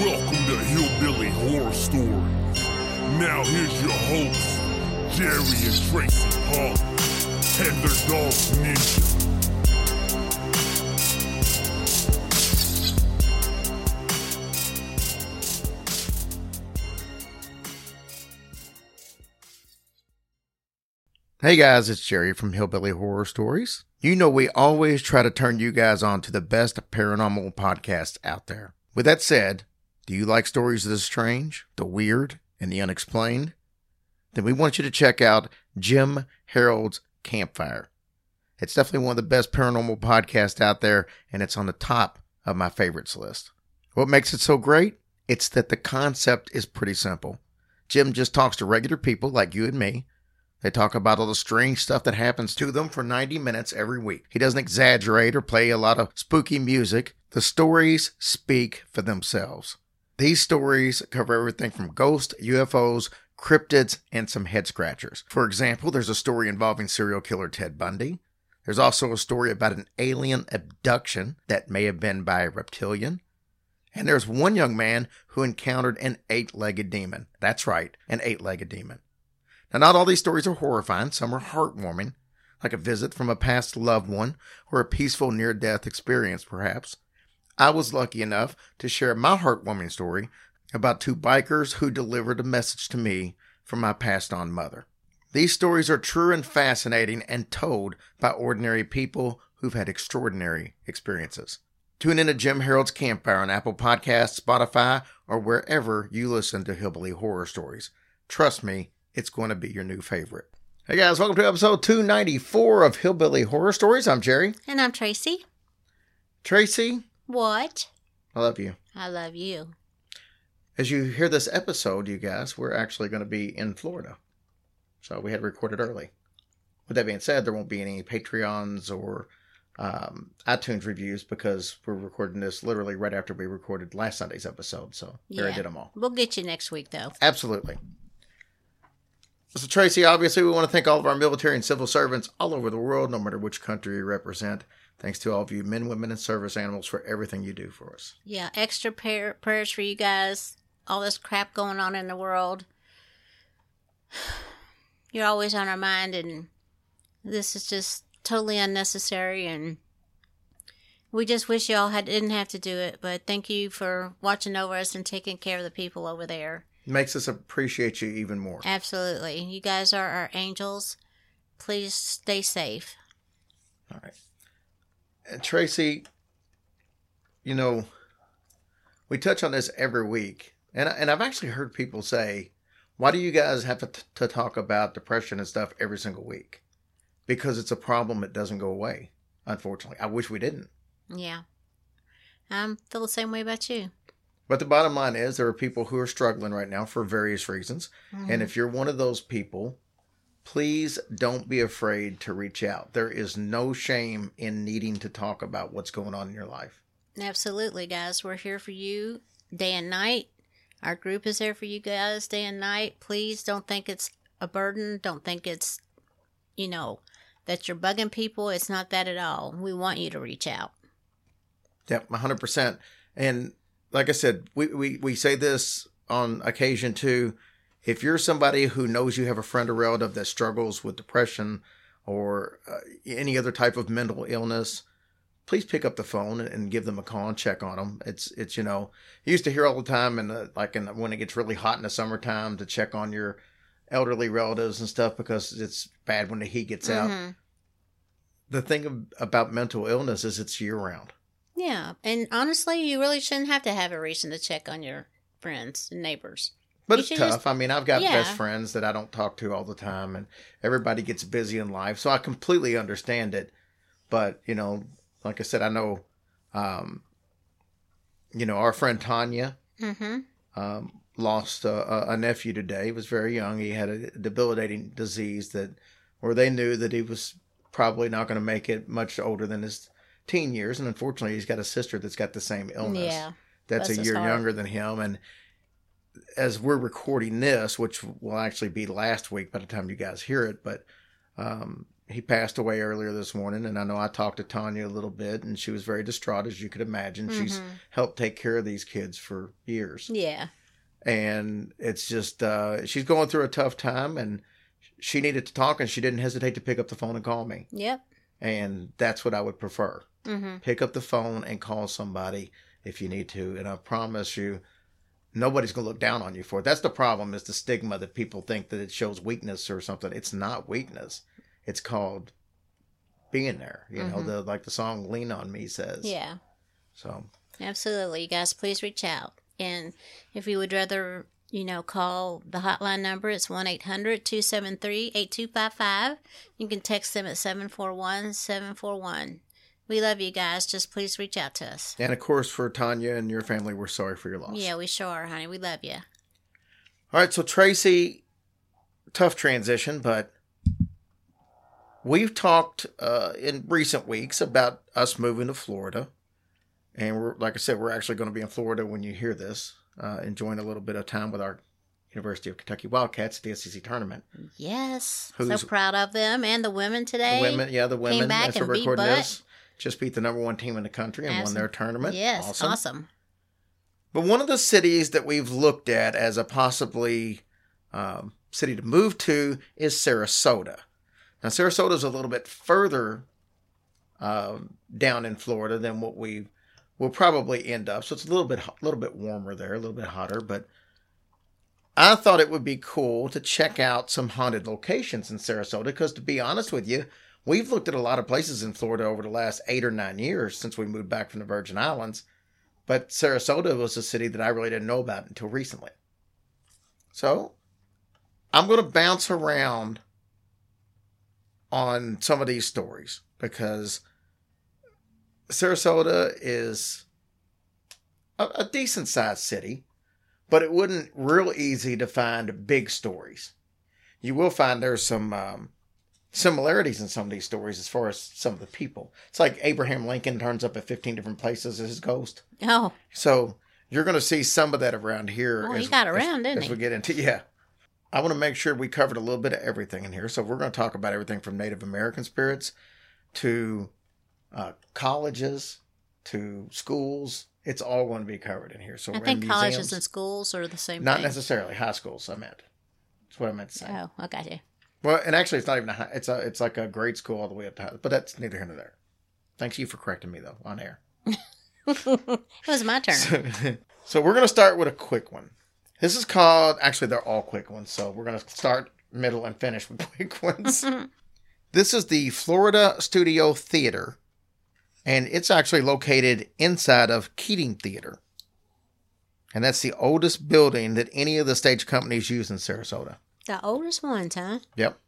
Welcome to Hillbilly Horror Stories. Now here's your hosts, Jerry and Tracy Hall, and their dog Ninja. Hey guys, it's Jerry from Hillbilly Horror Stories. You know, we always try to turn you guys on to the best paranormal podcast out there. With that said, do you like stories of the strange, the weird, and the unexplained? Then we want you to check out Jim Harold's Campfire. It's definitely one of the best paranormal podcasts out there, and it's on the top of my favorites list. What makes it so great? It's that the concept is pretty simple. Jim just talks to regular people like you and me they talk about all the strange stuff that happens to them for 90 minutes every week. He doesn't exaggerate or play a lot of spooky music. The stories speak for themselves. These stories cover everything from ghosts, UFOs, cryptids, and some head scratchers. For example, there's a story involving serial killer Ted Bundy. There's also a story about an alien abduction that may have been by a reptilian. And there's one young man who encountered an eight legged demon. That's right, an eight legged demon. Now, not all these stories are horrifying, some are heartwarming, like a visit from a past loved one or a peaceful near death experience, perhaps. I was lucky enough to share my heartwarming story about two bikers who delivered a message to me from my passed on mother. These stories are true and fascinating and told by ordinary people who've had extraordinary experiences. Tune in to Jim Harold's Campfire on Apple Podcasts, Spotify, or wherever you listen to Hillbilly Horror Stories. Trust me, it's going to be your new favorite. Hey guys, welcome to episode 294 of Hillbilly Horror Stories. I'm Jerry. And I'm Tracy. Tracy, What? I love you. I love you. As you hear this episode, you guys, we're actually going to be in Florida. So we had recorded early. With that being said, there won't be any Patreons or um, iTunes reviews because we're recording this literally right after we recorded last Sunday's episode. So there I Yeah. did them all. We'll get you next week, though. Absolutely. So, Tracy, obviously, we want to thank all of our military and civil servants all over the world, no matter which country you represent. Thanks to all of you men, women, and service animals for everything you do for us. Yeah, extra prayer, prayers for you guys. All this crap going on in the world. You're always on our mind, and this is just totally unnecessary. And we just wish y'all had didn't have to do it. But thank you for watching over us and taking care of the people over there. makes us appreciate you even more. Absolutely, you guys are our angels. Please stay safe. All right. And Tracy, you know, we touch on this every week, and and I've actually heard people say, "Why do you guys have to, to talk about depression and stuff every single week?" Because it's a problem that doesn't go away. Unfortunately, I wish we didn't. Yeah, I feel the same way about you. But the bottom line is, there are people who are struggling right now for various reasons, and mm-hmm. if you're one of those people, please don't be afraid to reach out. There is no shame in needing to talk about what's going on in your life. Absolutely, guys. We're here for you day and night. Our group is there for you guys day and night. Please don't think it's a burden. Don't think it's, you know, that you're bugging people. It's not that at all. We want you to reach out. Yep, 100%. And like I said, we, we, we say this on occasion too. If you're somebody who knows you have a friend or relative that struggles with depression or uh, any other type of mental illness, please pick up the phone and, give them a call and check on them. It's, it's, you know, you used to hear all the time and uh, like in, when it gets really hot in the summertime to check on your elderly relatives and stuff because it's bad when the heat gets out. Mhm. The thing ab- about mental illness is it's year round. Yeah. And honestly, you really shouldn't have to have a reason to check on your friends and neighbors. But You it's tough. just- I mean, I've got Yeah. best friends that I don't talk to all the time, and everybody gets busy in life. So I completely understand it. But, you know, like I said, I know, um, you know, our friend Tanya, Mm-hmm. um, lost a, a nephew today. He was very young. He had a debilitating disease that, where they knew that he was probably not going to make it much older than his teen years. And unfortunately, he's got a sister that's got the same illness. Yeah. that's bless a year younger than him. And as we're recording this, which will actually be last week by the time you guys hear it, but um, he passed away earlier this morning. And I know I talked to Tanya a little bit, and she was very distraught, as you could imagine. She's Mhm. helped take care of these kids for years Yeah. and it's just uh, she's going through a tough time and she needed to talk and she didn't hesitate to pick up the phone and call me Yep. and that's what i would prefer Mm-hmm. pick up the phone and call somebody if you need to and i promise you nobody's going to look down on you for it that's the problem is the stigma that people think that it shows weakness or something it's not weakness it's called being there you know Mhm. the like the song lean on me says Yeah. so Absolutely. You guys, please reach out. And if you would rather, you know, call the hotline number, it's 1 800 273 8255. You can text them at 741 741. We love you guys. Just please reach out to us. and of course for tanya and your family we're sorry for your loss Yeah, we sure are, honey. We love you. All right, so Tracy, tough transition, but we've talked uh, in recent weeks about us moving to Florida, and we're like I said, we're actually going to be in Florida when you hear this, uh, enjoying a little bit of time with our University of Kentucky Wildcats at the SEC tournament. Yes. Who's- so proud of them and the women today. The women, yeah, the women. Came back That's and beat butt. this. Just beat the number one team in the country and won their tournament. Yes. awesome. Awesome. But one of the cities that we've looked at as a possibly um, city to move to is Sarasota. Now, Sarasota is a little bit further um, down in Florida than what we will probably end up. So it's a little bit, a little bit warmer there, a little bit hotter. But I thought it would be cool to check out some haunted locations in Sarasota because, to be honest with you, we've looked at a lot of places in Florida over the last eight or nine years since we moved back from the Virgin Islands. But Sarasota was a city that I really didn't know about until recently. So I'm going to bounce around on some of these stories because Sarasota is a, a decent sized city, but it wouldn't real easy to find big stories. You will find there's some um, similarities in some of these stories as far as some of the people. It's like Abraham Lincoln turns up at 15 different places as his ghost. Oh, So you're going to see some of that around here. Oh, he as- got as- around, didn't as he? we get into yeah. I want to make sure we covered a little bit of everything in here. So we're going to talk about everything from Native American spirits to uh, colleges to schools. It's all going to be covered in here. So I we're think in colleges and schools are the same not thing. necessarily high schools. I meant. That's what I meant to say. Oh, I got you. Well, and actually, it's not even a high. It's a it's like a grade school all the way up to high. But that's neither here nor there. Thanks you for correcting me though on air. it was my turn. So, so we're going to start with a quick one. This is called, actually, they're all quick ones. So we're going to start middle and finish with quick ones. this is the Florida Studio Theater, and it's actually located inside of Keating Theater. And that's the oldest building that any of the stage companies use in Sarasota. the oldest ones, huh? Yep.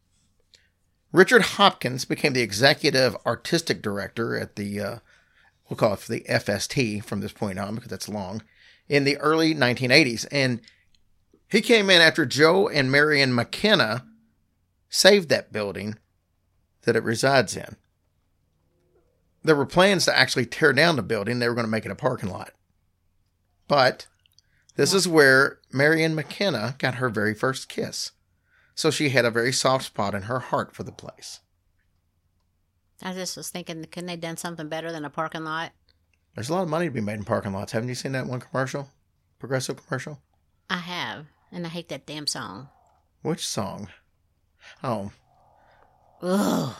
Richard Hopkins became the executive artistic director at the, uh, we'll call it the FST from this point on because that's long, in the early 1980s. And he came in after Joe and Marion McKenna saved that building that it resides in. There were plans to actually tear down the building. They were going to make it a parking lot. But this is where Marion McKenna got her very first kiss. So she had a very soft spot in her heart for the place. I just was thinking, couldn't they done something better than a parking lot? There's a lot of money to be made in parking lots. Haven't you seen that one commercial? Progressive commercial? I have, and I hate that damn song. Which song? Oh, Ugh,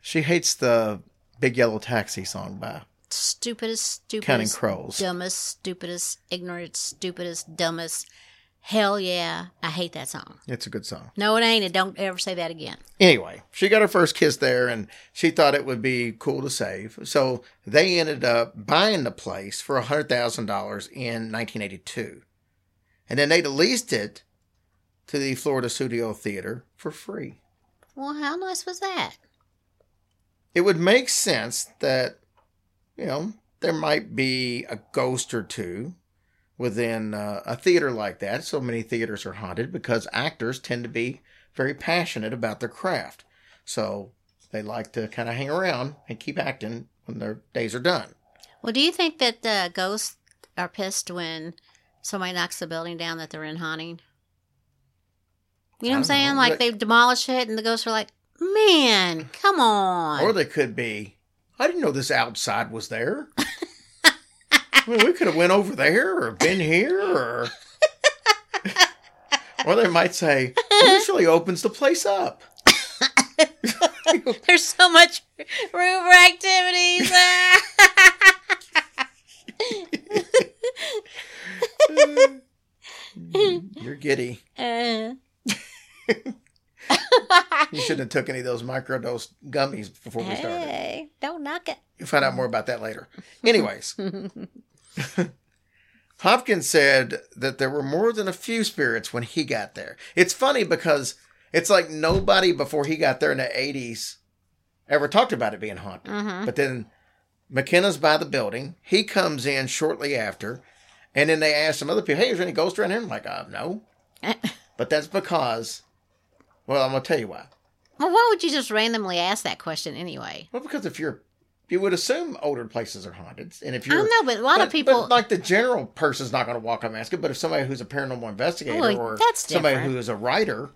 she hates the Big Yellow Taxi song by stupidest, stupidest, Counting Crows. dumbest, stupidest, ignorant, stupidest, dumbest. Hell yeah, I hate that song. It's a good song. No, it ain't. And don't ever say that again. Anyway, she got her first kiss there and she thought it would be cool to save. So they ended up buying the place for $100,000 in 1982. And then they leased it to the Florida Studio Theater for free. Well, how nice was that? it would make sense that you know there might be a ghost or two within uh, a theater like that. So many theaters are haunted because actors tend to be very passionate about their craft. So they like to kind of hang around and keep acting when their days are done. Well, do you think that the ghosts are pissed when somebody knocks the building down that they're in haunting? You know what I'm saying? know. Like Like- they demolish it, and the ghosts are like, "Man, come on!" Or they could be, I didn't know this outside was there. I mean, we could have went over there or been here or or they might say, this really opens the place up. There's so much room for activities. You're giddy. Uh, You shouldn't have took any of those microdose gummies before we started. hey, don't knock it. You'll find out more about that later. Anyways, Hopkins said that there were more than a few spirits when he got there. It's funny because it's like nobody before he got there in the 80s ever talked about it being haunted. Mhm. But then McKenna's by the building. He comes in shortly after. And then they ask some other people, hey, is there any ghosts around here? I'm like, uh, no. But that's because, well, I'm going to tell you why. Well, why would you just randomly ask that question anyway? Well, because if you're, you would assume older places are haunted, and if you're, don't know, but a lot but, of people. but like the general person's not going to walk up and ask it. But if somebody who's a paranormal investigator or somebody different. who is a writer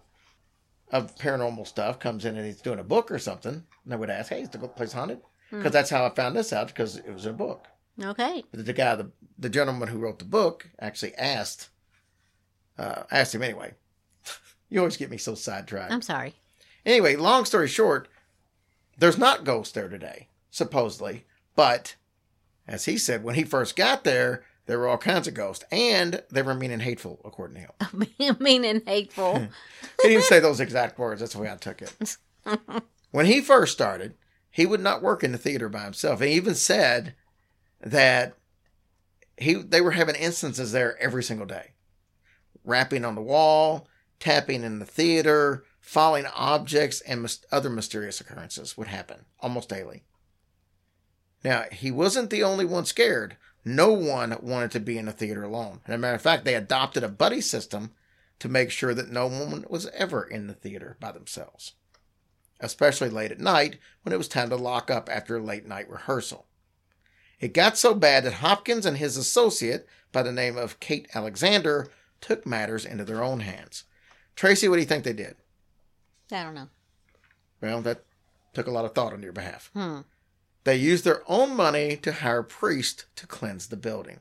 of paranormal stuff comes in and he's doing a book or something, and they would ask, "Hey, is the place haunted?" Hmm. Because that's how I found this out because it was a book. okay. But the guy, the the gentleman who wrote the book, actually asked uh, asked him anyway. you always get me so sidetracked. I'm sorry. Anyway, long story short, there's not ghosts there today, supposedly. But as he said, when he first got there, there were all kinds of ghosts, and they were mean and hateful, according to him. mean and hateful. He didn't say those exact words. That's the way I took it. when he first started, he would not work in the theater by himself. He even said that he they were having instances there every single day, rapping on the wall, tapping in the theater, falling objects, and other mysterious occurrences would happen almost daily. Now he wasn't the only one scared. No one wanted to be in a theater alone. As a matter of fact, they adopted a buddy system to make sure that no one was ever in the theater by themselves, especially late at night when it was time to lock up after a late night rehearsal. It got so bad that Hopkins and his associate, by the name of Kate Alexander, took matters into their own hands. Tracy, what do you think they did? I don't know. Well, that took a lot of thought on your behalf. Hmm. They used their own money to hire priests to cleanse the building.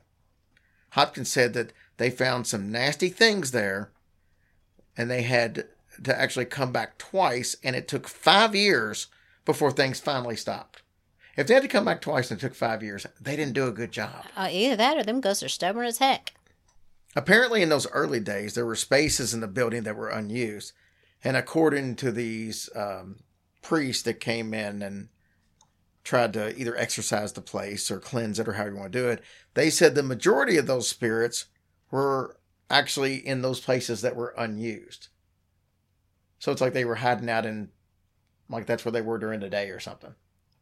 Hopkins said that they found some nasty things there and they had to actually come back twice, and it took five years before things finally stopped. If they had to come back twice and it took five years, they didn't do a good job. Uh, either that or them ghosts are stubborn as heck. Apparently, in those early days, there were spaces in the building that were unused. And according to these um, priests that came in and tried to either exorcise the place or cleanse it or however you want to do it, they said the majority of those spirits were actually in those places that were unused. So it's like they were hiding out in, like that's where they were during the day or something.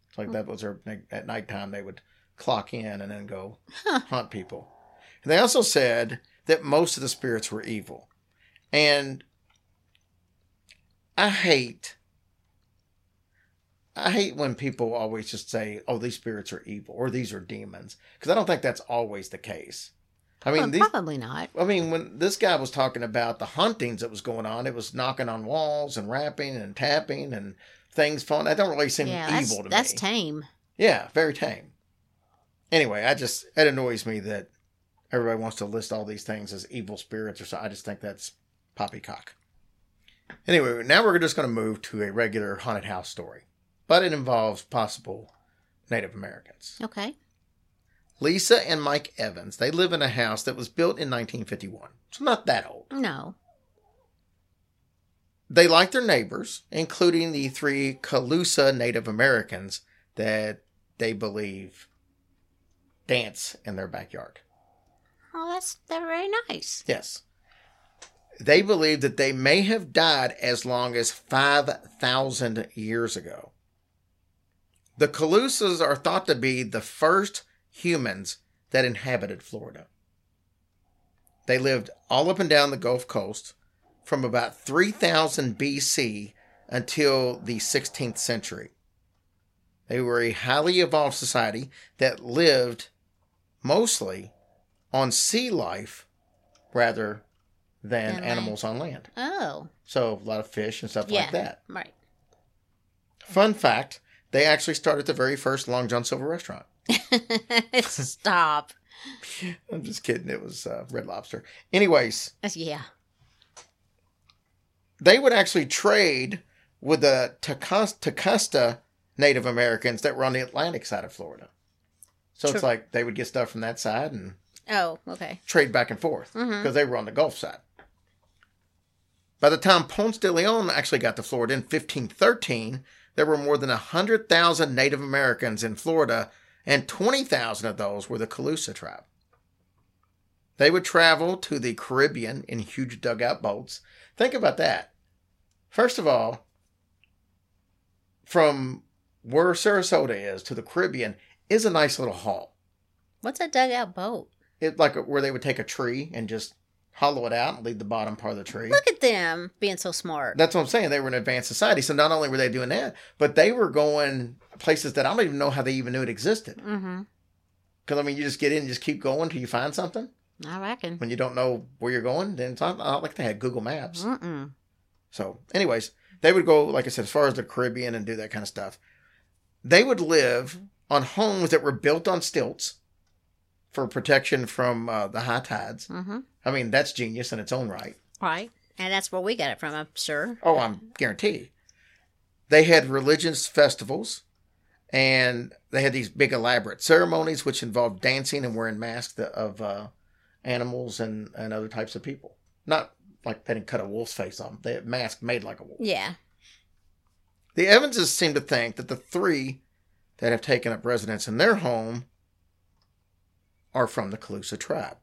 It's like hmm. that was their, at nighttime they would clock in and then go hunt people. And they also said that most of the spirits were evil. And I hate I hate when people always just say, "Oh, these spirits are evil" or "These are demons," because I don't think that's always the case. I mean, Well, these, probably not. I mean, when this guy was talking about the hauntings that was going on, it was knocking on walls and rapping and tapping and things falling. That don't really seem Yeah, evil to me. that's tame. Yeah, very tame. Anyway, I just it annoys me that everybody wants to list all these things as evil spirits or so. I just think that's poppycock. Anyway, now we're just going to move to a regular haunted house story, but it involves possible Native Americans. Okay. Lisa and Mike Evans, they live in a house that was built in 1951. It's not that old. No. They like their neighbors, including the three Calusa Native Americans that they believe dance in their backyard. Oh, that's they're very nice. Yes. They believe that they may have died as long as 5,000 years ago. The Calusas are thought to be the first humans that inhabited Florida. They lived all up and down the Gulf Coast from about 3000 BC until the 16th century. They were a highly evolved society that lived mostly on sea life rather than land. animals on land. Oh, So a lot of fish and stuff yeah. like that. Right. Fun fact, they actually started the very first Long John Silver restaurant. Stop. I'm just kidding. It was uh, Red Lobster. Anyways, Yeah. they would actually trade with the Tequesta Native Americans that were on the Atlantic side of Florida. So it's like they would get stuff from that side and Oh, okay. trade back and forth because Mhm. they were on the Gulf side. By the time Ponce de Leon actually got to Florida in 1513, there were more than 100,000 Native Americans in Florida, and 20,000 of those were the Calusa tribe. They would travel to the Caribbean in huge dugout boats. Think about that. First of all, from where Sarasota is to the Caribbean is a nice little haul What's a dugout boat? it like where they would take a tree and just hollow it out and leave the bottom part of the tree. Look at them being so smart. That's what I'm saying. They were an advanced society. So not only were they doing that, but they were going places that I don't even know how they even knew it existed. mm-hmm. Because I mean, you just get in and just keep going till you find something. I reckon. When you don't know where you're going, then it's not, not like they had Google Maps. Mm-mm. So, anyways, they would go, like I said, as far as the Caribbean and do that kind of stuff. They would live on homes that were built on stilts for protection from uh, the high tides. Mm-hmm. I mean, that's genius in its own right. Right. And that's where we got it from, I'm sure. Oh, I'm guarantee. They had religious festivals, and they had these big elaborate ceremonies, which involved dancing and wearing masks of uh, animals and, and other types of people. Not like they didn't cut a wolf's face on. them. They had masks made like a wolf. Yeah. The Evanses seem to think that the three that have taken up residence in their home are from the Calusa tribe.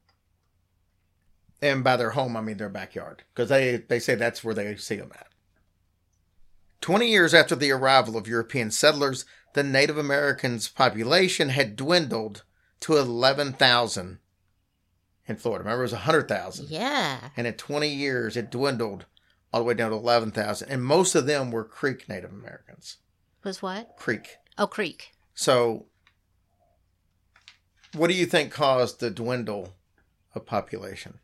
And by their home, I mean their backyard, because they, they say that's where they see them at. 20 years after the arrival of European settlers, the Native Americans' population had dwindled to 11,000 in Florida. Remember, it was 100,000. Yeah. And in 20 years, it dwindled all the way down to 11,000. And most of them were Creek Native Americans. Was what? Creek. Oh, Creek. So, what do you think caused the dwindle of population?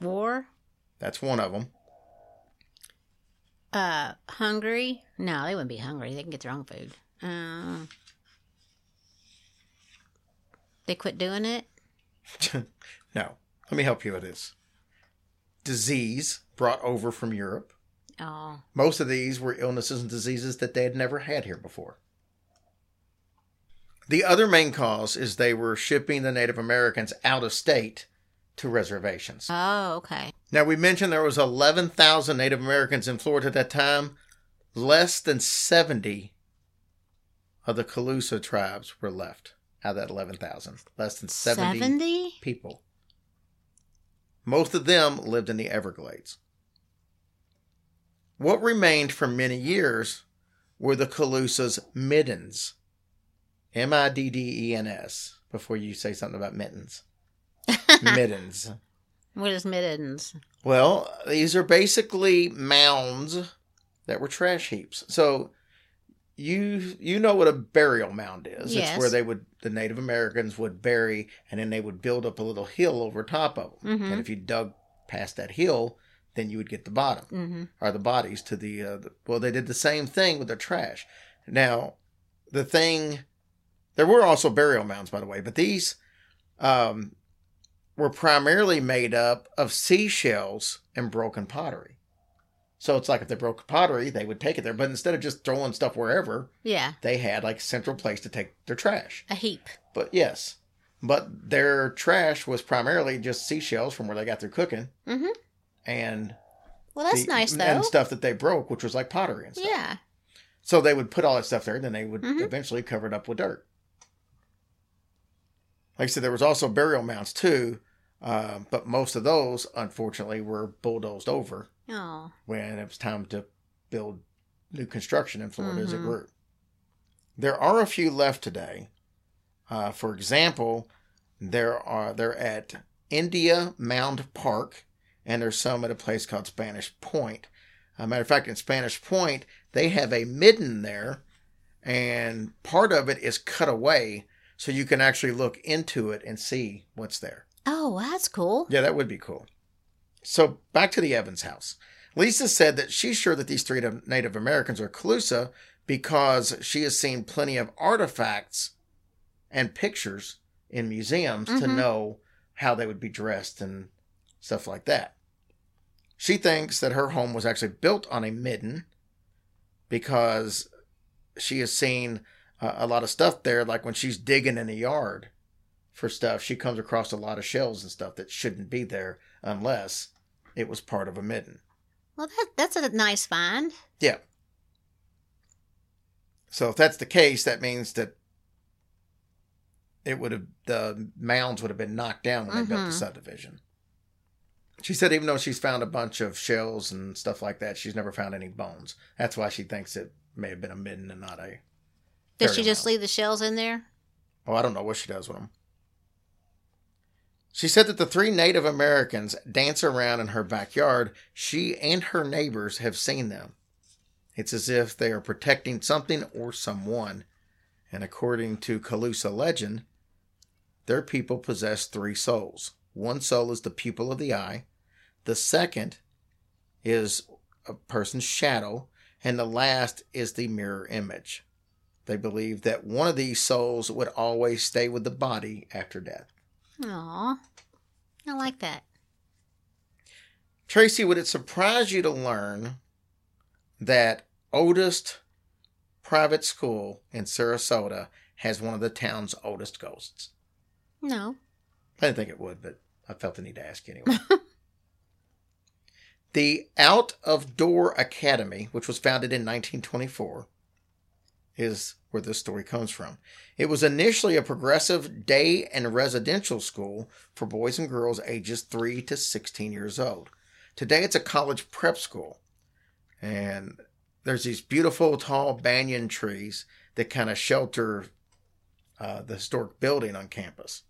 War? That's one of them. Uh, hungry? No, they wouldn't be hungry. They can get their own food. Uh, they quit doing it? no. Let me help you with this. Disease brought over from Europe. Oh. Most of these were illnesses and diseases that they had never had here before. The other main cause is they were shipping the Native Americans out of state to reservations. Oh, okay. Now, we mentioned there was 11,000 Native Americans in Florida at that time. Less than 70 of the Calusa tribes were left out of that 11,000. Less than 70, 70? people. Most of them lived in the Everglades. What remained for many years were the Calusas middens. M I D D E N S. Before you say something about mittens. middens. What is middens? Well, these are basically mounds that were trash heaps. So you you know what a burial mound is. Yes. It's where they would the Native Americans would bury and then they would build up a little hill over top of them. Mhm. And if you dug past that hill, then you would get the bottom Mm-hmm. or the bodies to the, uh, the well they did the same thing with their trash. Now, the thing there were also burial mounds by the way, but these um were primarily made up of seashells and broken pottery. So it's like if they broke pottery, they would take it there. But instead of just throwing stuff wherever, Yeah. they had like a central place to take their trash. A heap. But yes, but their trash was primarily just seashells from where they got their cooking Mm-hmm. and Well, that's the- nice, though. and stuff that they broke, which was like pottery and stuff. Yeah. So they would put all that stuff there, and then they would Mhm. eventually cover it up with dirt. Like I said, there was also burial mounds too, uh, but most of those, unfortunately, were bulldozed over Oh. when it was time to build new construction in Florida as it Mhm. grew. There are a few left today. Uh, for example, there are they're at India Mound Park, and there's some at a place called Spanish Point. As a matter of fact, in Spanish Point, they have a midden there, and part of it is cut away so you can actually look into it and see what's there. Oh, that's cool. Yeah, that would be cool. So back to the Evans house. Lisa said that she's sure that these three Native Americans are Calusa because she has seen plenty of artifacts and pictures in museums to Mhm. know how they would be dressed and stuff like that. She thinks that her home was actually built on a midden because she has seen uh, a lot of stuff there. Like when she's digging in the yard for stuff, she comes across a lot of shells and stuff that shouldn't be there unless it was part of a midden. Well, that, that's a nice find. Yeah. So if that's the case, that means that it would have the mounds would have been knocked down when they built the Mhm. subdivision. She said even though she's found a bunch of shells and stuff like that, she's never found any bones. That's why she thinks it may have been a midden and not a. Did she just mound. leave the shells in there? Oh, I don't know what she does with them. She said that the three Native Americans dance around in her backyard. She and her neighbors have seen them. It's as if they are protecting something or someone. And according to Calusa legend, their people possess three souls. One soul is the pupil of the eye, the second is a person's shadow, and the last is the mirror image. They believe that one of these souls would always stay with the body after death. Aw. I like that. Tracy, would it surprise you to learn that oldest private school in Sarasota has one of the town's oldest ghosts? No. I didn't think it would, but I felt the need to ask anyway. the Out of Door Academy, which was founded in 1924, is where this story comes from. It was initially a progressive day and residential school for boys and girls ages 3 to 16 years old. Today it's a college prep school. And there's these beautiful tall banyan trees that kind of shelter uh, the historic building on campus.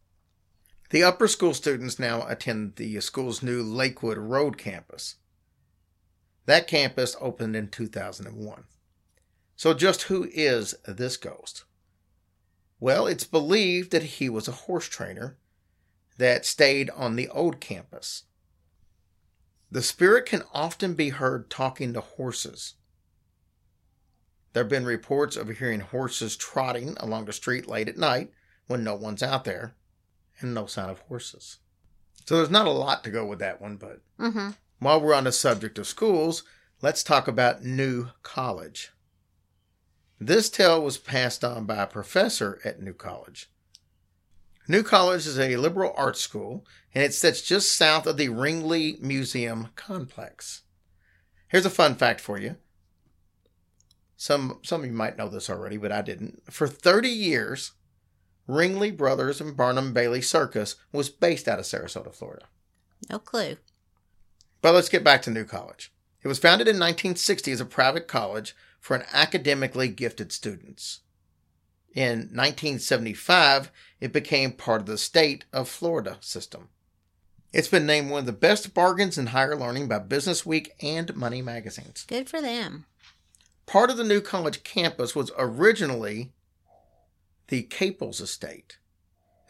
The upper school students now attend the school's new Lakewood Road campus. That campus opened in 2001. So, just who is this ghost? Well, it's believed that he was a horse trainer that stayed on the old campus. The spirit can often be heard talking to horses. There have been reports of hearing horses trotting along the street late at night when no one's out there and no sign of horses. So there's not a lot to go with that one, but Mm-hmm. while we're on the subject of schools, let's talk about New College. This tale was passed on by a professor at New College. New College is a liberal arts school, and it sits just south of the Ringling Museum complex. Here's a fun fact for you. Some some of you might know this already, but I didn't. For 30 years, Ringling Brothers and Barnum Bailey Circus was based out of Sarasota, Florida. No clue. But let's get back to New College. It was founded in 1960 as a private college for an academically gifted students. In 1975, it became part of the state of Florida system. It's been named one of the best bargains in higher learning by Business Week and Money magazines. Good for them. Part of the New College campus was originally the Caples Estate.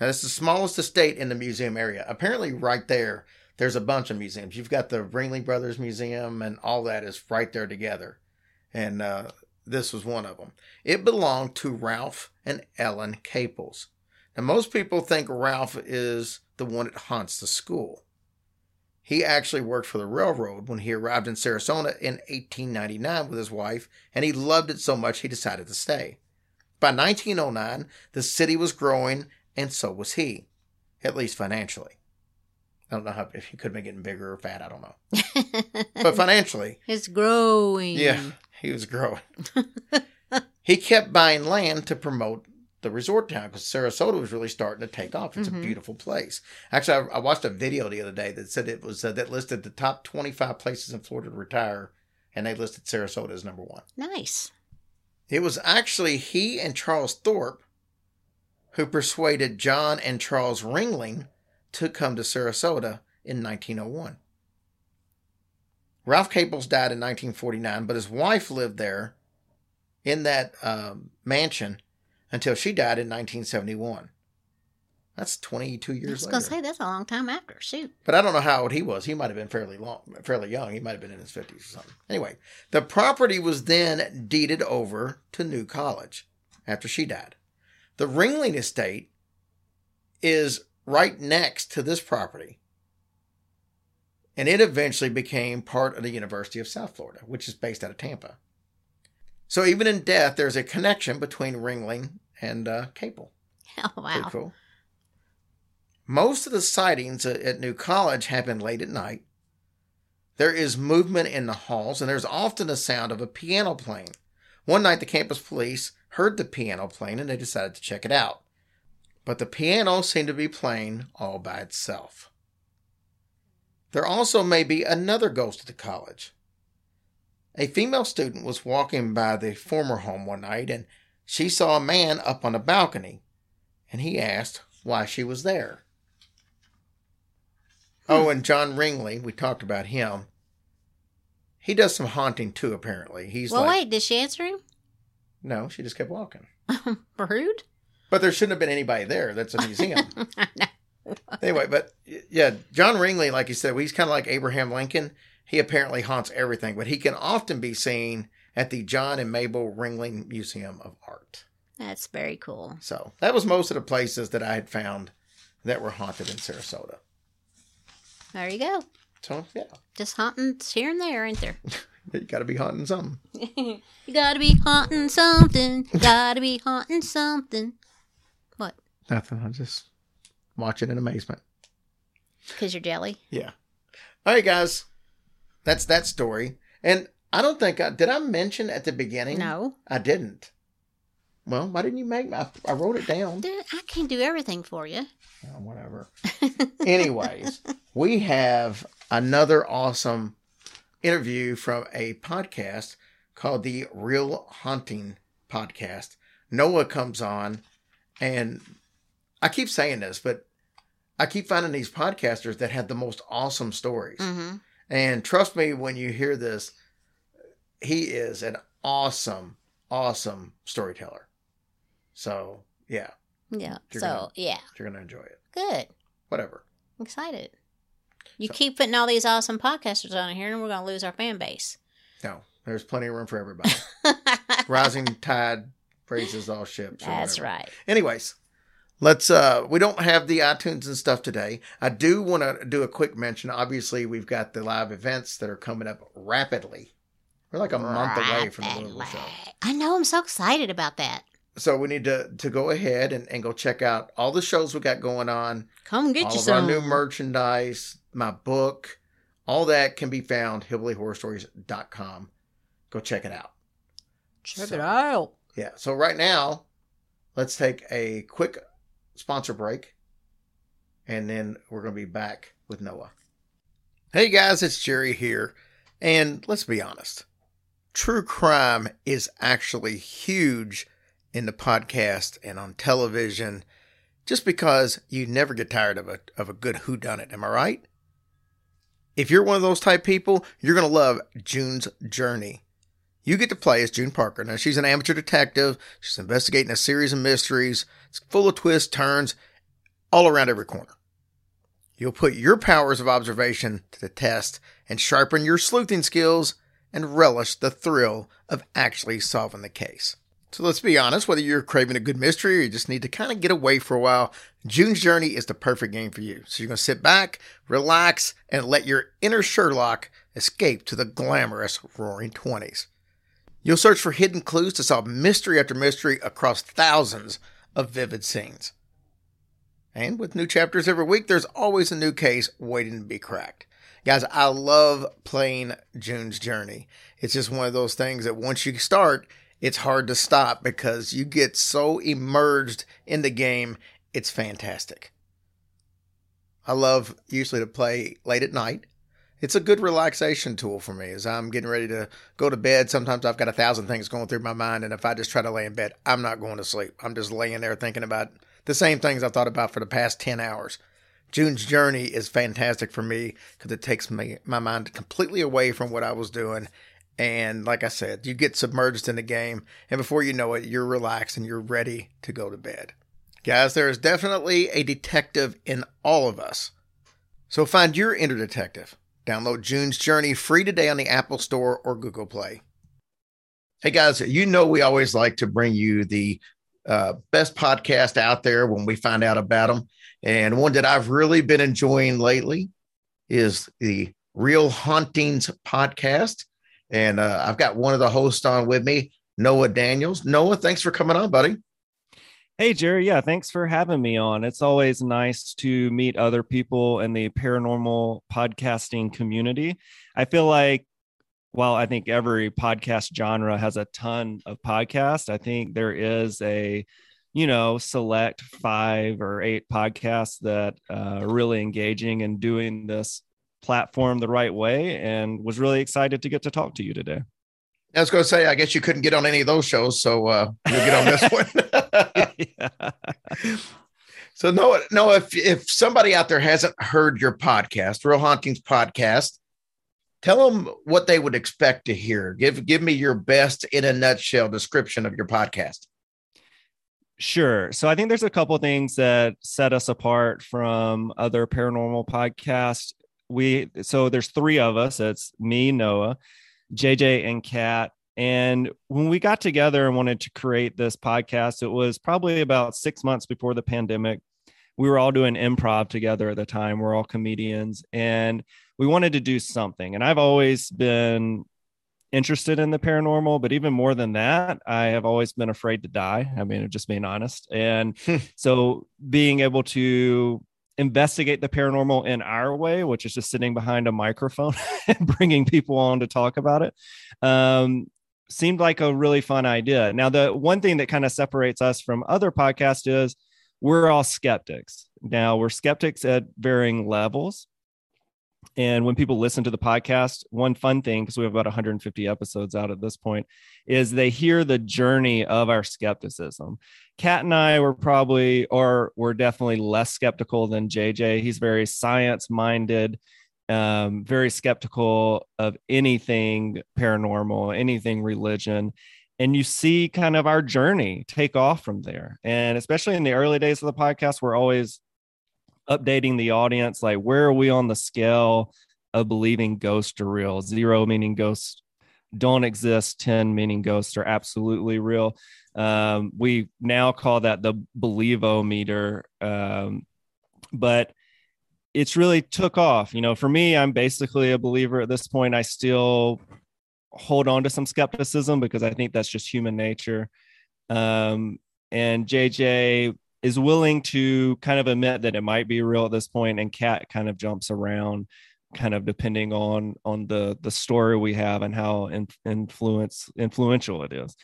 Now, that's the smallest estate in the museum area. Apparently, right there, there's a bunch of museums. You've got the Ringling Brothers Museum, and all that is right there together. And uh, this was one of them. It belonged to Ralph and Ellen Caples. Now, most people think Ralph is the one that haunts the school. He actually worked for the railroad when he arrived in Sarasota in 1899 with his wife, and he loved it so much he decided to stay. By 1909, the city was growing, and so was he, at least financially. I don't know how, if he could have been getting bigger or fat, I don't know. But financially, it's growing. yeah, he was growing. he kept buying land to promote the resort town because Sarasota was really starting to take off. It's Mhm. a beautiful place. Actually, I, I watched a video the other day that said it was uh, that listed the top 25 places in Florida to retire, and they listed Sarasota as number one. Nice. It was actually he and Charles Thorpe who persuaded John and Charles Ringling to come to Sarasota in 1901. Ralph Caples died in 1949, but his wife lived there in that um, mansion until she died in 1971. That's 22 years. I was later. gonna say that's a long time after. Shoot. But I don't know how old he was. He might have been fairly long, fairly young. He might have been in his fifties or something. Anyway, the property was then deeded over to New College after she died. The Ringling estate is right next to this property, and it eventually became part of the University of South Florida, which is based out of Tampa. So even in death, there's a connection between Ringling and uh, Capel. Oh Pretty wow. cool. Most of the sightings at, at New College happen late at night. There is movement in the halls, and there's often a sound of a piano playing. One night, the campus police heard the piano playing and they decided to check it out. But the piano seemed to be playing all by itself. There also may be another ghost at the college. A female student was walking by the former home one night and she saw a man up on a balcony and he asked why she was there. Hmm. Oh, and John Ringling, we talked about him. He does some haunting too, apparently. He's well, like, wait. Did she answer him? no, she just kept walking. Rude. But there shouldn't have been anybody there. That's a museum. I know. Anyway, but yeah, John Ringling, like you said, he's kind of like Abraham Lincoln. He apparently haunts everything, but he can often be seen at the John and Mabel Ringling Museum of Art. That's very cool. So that was most of the places that I had found that were haunted in Sarasota. There you go. So yeah, Just haunting here and there, ain't there? you got to be haunting something. you gotta be haunting something. Gotta be haunting something. What? Nothing. I'm just watching in amazement. Because you're jelly? Yeah. All right, guys. That's that story. And I don't think I did. I mention at the beginning. No. I didn't. Well, why didn't you make? I, I wrote it down. Dude, I can't do everything for you. Oh, whatever. Anyways, we have another awesome interview from a podcast called the Real Haunting Podcast. Noah comes on, and I keep saying this, but I keep finding these podcasters that have the most awesome stories. Mm-hmm. And trust me, when you hear this, he is an awesome, awesome storyteller. So, yeah, Yeah. You're so, gonna- yeah. you're going to enjoy it. Good. Whatever. I'm excited. You So- keep putting all these awesome podcasters on here, and we're going to lose our fan base. No, there's plenty of room for everybody. Rising tide raises all ships. That's right. Anyways, let's uh we don't have the iTunes and stuff today. I do want to do a quick mention. Obviously, we've got the live events that are coming up rapidly. We're like a month away from the Louisville show. I know. I'm so excited about that. So we need to to go ahead and, and go check out all the shows we got going on, Come get all you of our some. new merchandise, my book, all that can be found hillbillyhorrorstories.com. Go check it out. Check So- it out. Yeah. So right now, let's take a quick sponsor break, and then we're going to be back with Noah. Hey guys, it's Jerry here, and let's be honest, true crime is actually huge in the podcast and on television, just because you never get tired of a of a good whodunit. Am I right? If you're one of those type people, you're going to love June's Journey. You get to play as June Parker. Now, she's an amateur detective. She's investigating a series of mysteries. It's full of twists, turns, all around every corner. You'll put your powers of observation to the test and sharpen your sleuthing skills and relish the thrill of actually solving the case. So let's be honest, whether you're craving a good mystery or you just need to kind of get away for a while, June's Journey is the perfect game for you. So you're going to sit back, relax, and let your inner Sherlock escape to the glamorous roaring 20s. You'll search for hidden clues to solve mystery after mystery across thousands of vivid scenes. And with new chapters every week, there's always a new case waiting to be cracked. Guys, I love playing June's Journey. It's just one of those things that once you start, it's hard to stop because you get so immersed in the game. It's fantastic. I love usually to play late at night. It's a good relaxation tool for me as I'm getting ready to go to bed. Sometimes I've got a thousand things going through my mind, and if I just try to lay in bed, I'm not going to sleep. I'm just laying there thinking about the same things I've thought about for the past 10 hours. June's Journey is fantastic for me because it takes me my mind completely away from what I was doing. And like I said, you get submerged in the game, and before you know it, you're relaxed and you're ready to go to bed. Guys, there is definitely a detective in all of us. So find your inner detective. Download June's Journey free today on the Apple Store or Google Play. Hey guys, you know we always like to bring you the uh, best podcast out there when we find out about them. And one that I've really been enjoying lately is the Real Hauntings podcast. And uh, I've got one of the hosts on with me, Noah Daniels. Noah, thanks for coming on, buddy. Hey, Jerry. Yeah, thanks for having me on. It's always nice to meet other people in the paranormal podcasting community. I feel like while I think every podcast genre has a ton of podcasts, I think there is a you know, select five or eight podcasts that uh, are really engaging and doing this platform the right way and was really excited to get to talk to you today. I was going to say, I guess you couldn't get on any of those shows, so uh, you'll get on this one. so, no, no. If if somebody out there hasn't heard your podcast, Real Hauntings podcast, tell them what they would expect to hear. Give give me your best in a nutshell description of your podcast. Sure. So I think there's a couple things that set us apart from other paranormal podcasts. We so there's three of us. It's me, Noah, JJ, and Kat. And when we got together and wanted to create this podcast, it was probably about six months before the pandemic. We were all doing improv together at the time. We're all comedians, and we wanted to do something. And I've always been interested in the paranormal, but even more than that, I have always been afraid to die. I mean, just being honest. And hmm. so being able to investigate the paranormal in our way, which is just sitting behind a microphone and bringing people on to talk about it, um, seemed like a really fun idea. Now, the one thing that kind of separates us from other podcasts is we're all skeptics. Now, we're skeptics at varying levels. And when people listen to the podcast, one fun thing, because we have about 150 episodes out at this point, is they hear the journey of our skepticism. Kat and I were probably, or we're definitely less skeptical than JJ. He's very science minded, um, very skeptical of anything paranormal, anything religion. And you see kind of our journey take off from there. And especially in the early days of the podcast, we're always updating the audience like where are we on the scale of believing ghosts are real? Zero meaning ghosts don't exist 10 meaning ghosts are absolutely real. Um, we now call that the believo meter um, but it's really took off. You know for me i'm basically a believer at this point. I still hold on to some skepticism because i think that's just human nature. Um, and jj is willing to kind of admit that it might be real at this point and Kat kind of jumps around kind of depending on on the the story we have and how in, influence influential it is.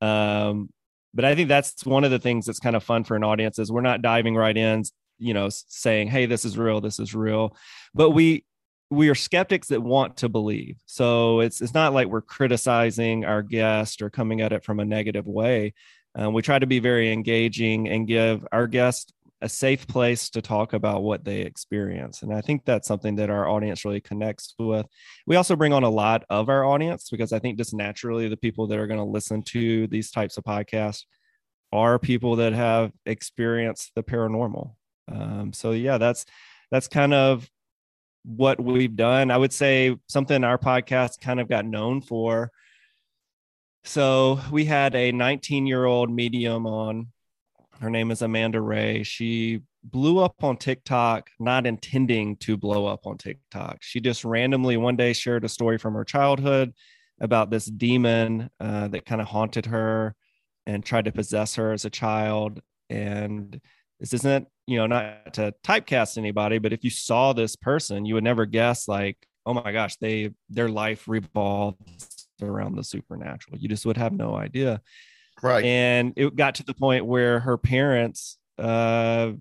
Um but i think that's one of the things that's kind of fun for an audience is we're not diving right in you know saying hey this is real this is real. But we we are skeptics that want to believe. So it's it's not like we're criticizing our guest or coming at it from a negative way um, we try to be very engaging and give our guests a safe place to talk about what they experience. And I think that's something that our audience really connects with. We also bring on a lot of our audience because I think just naturally the people that are going to listen to these types of podcasts are people that have experienced the paranormal. Um, so yeah, that's that's kind of what we've done. I would say something our podcast kind of got known for so we had a 19 year old medium on. Her name is Amanda Ray. She blew up on TikTok, not intending to blow up on TikTok. She just randomly one day shared a story from her childhood about this demon uh, that kind of haunted her and tried to possess her as a child. And this isn't, you know, not to typecast anybody, but if you saw this person, you would never guess, like, oh my gosh, they their life revolves around the supernatural. You just would have no idea. Right. And it got to the point where her parents uh,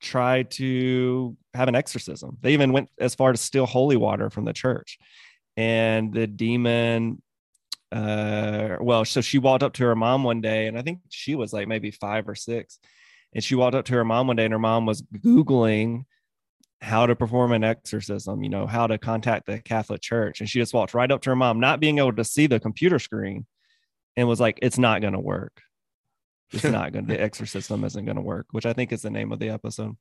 tried to have an exorcism. They even went as far to steal holy water from the church. And the demon, uh, well, so she walked up to her mom one day, and I think she was like maybe five or six. And she walked up to her mom one day, and her mom was Googling how to perform an exorcism, you know, how to contact the Catholic Church. And she just walked right up to her mom, not being able to see the computer screen, and was like, It's not going to work. It's not going to, the exorcism isn't going to work, which I think is the name of the episode.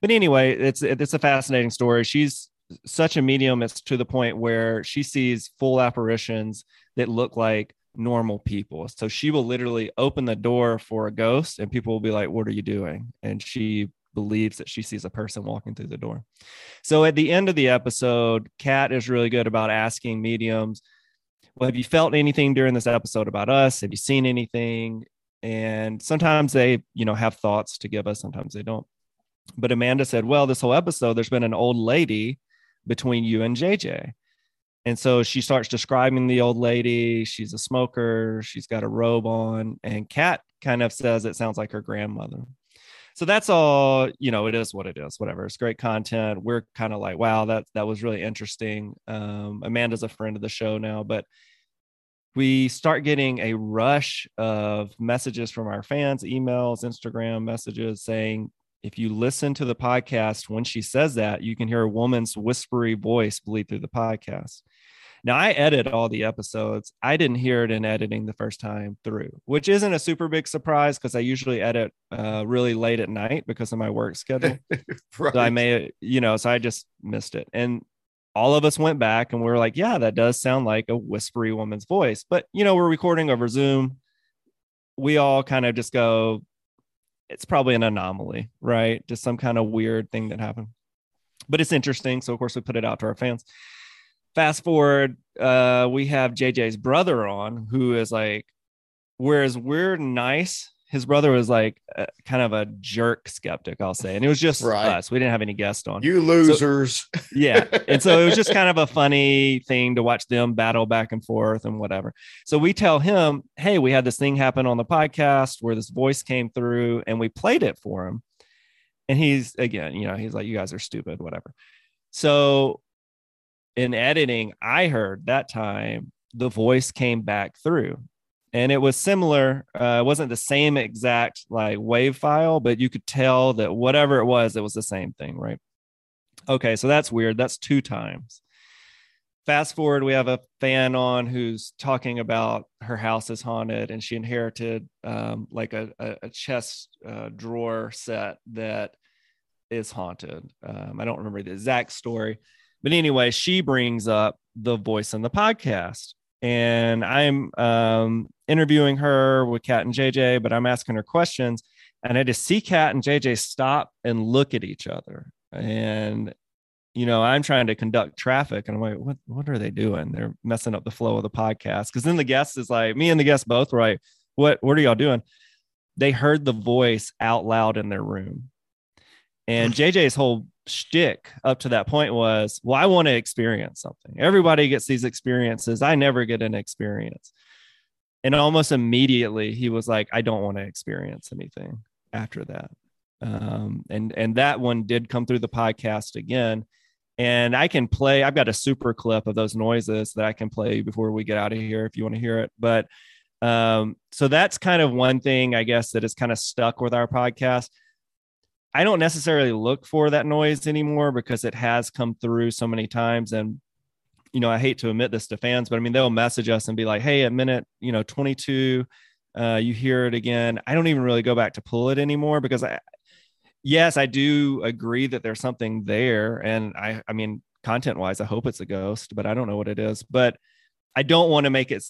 But anyway, it's, it's a fascinating story. She's such a medium. It's to the point where she sees full apparitions that look like normal people. So she will literally open the door for a ghost and people will be like, What are you doing? And she believes that she sees a person walking through the door. So at the end of the episode, Kat is really good about asking mediums, Well, have you felt anything during this episode about us? Have you seen anything? And sometimes they, you know, have thoughts to give us, sometimes they don't. But Amanda said, Well, this whole episode, there's been an old lady between you and JJ. And so she starts describing the old lady. She's a smoker. She's got a robe on. And Kat kind of says it sounds like her grandmother. So that's all, you know, it is what it is, whatever. It's great content. We're kind of like, wow, that that was really interesting. Um, Amanda's a friend of the show now, but we start getting a rush of messages from our fans, emails, Instagram messages saying, if you listen to the podcast, when she says that, you can hear a woman's whispery voice bleed through the podcast. Now, I edit all the episodes. I didn't hear it in editing the first time through, which isn't a super big surprise because I usually edit uh, really late at night because of my work schedule. right. So I may, you know, so I just missed it. And all of us went back and we were like, yeah, that does sound like a whispery woman's voice. But, you know, we're recording over Zoom. We all kind of just go, it's probably an anomaly, right? Just some kind of weird thing that happened. But it's interesting. So, of course, we put it out to our fans fast forward, uh, we have JJ's brother on, who is like, whereas we're nice, his brother was like a, kind of a jerk skeptic, I'll say. And it was just right. us. We didn't have any guests on. You losers. So, yeah. And so it was just kind of a funny thing to watch them battle back and forth and whatever. So we tell him, hey, we had this thing happen on the podcast where this voice came through and we played it for him. And he's, again, you know, he's like, you guys are stupid, whatever. So in editing, I heard that time the voice came back through. And it was similar. Uh, it wasn't the same exact like wave file, but you could tell that whatever it was, it was the same thing, right? Okay, so that's weird. That's two times. Fast forward, we have a fan on who's talking about her house is haunted and she inherited um, like a, a, a chest uh, drawer set that is haunted. Um, I don't remember the exact story but anyway, she brings up the voice in the podcast. And I'm um, interviewing her with Kat and JJ, but I'm asking her questions. And I just see Kat and JJ stop and look at each other. And, you know, I'm trying to conduct traffic. And I'm like, what, what are they doing? They're messing up the flow of the podcast. Cause then the guest is like, me and the guest both were like, what, what are y'all doing? They heard the voice out loud in their room. And JJ's whole shtick up to that point was, well, I want to experience something. Everybody gets these experiences. I never get an experience. And almost immediately he was like, I don't want to experience anything after that. Um, and and that one did come through the podcast again. And I can play, I've got a super clip of those noises that I can play before we get out of here if you want to hear it. But um, so that's kind of one thing I guess that is kind of stuck with our podcast I don't necessarily look for that noise anymore because it has come through so many times. And, you know, I hate to admit this to fans, but I mean, they'll message us and be like, hey, at minute, you know, 22, uh, you hear it again. I don't even really go back to pull it anymore because I, yes, I do agree that there's something there. And I, I mean, content wise, I hope it's a ghost, but I don't know what it is. But I don't want to make it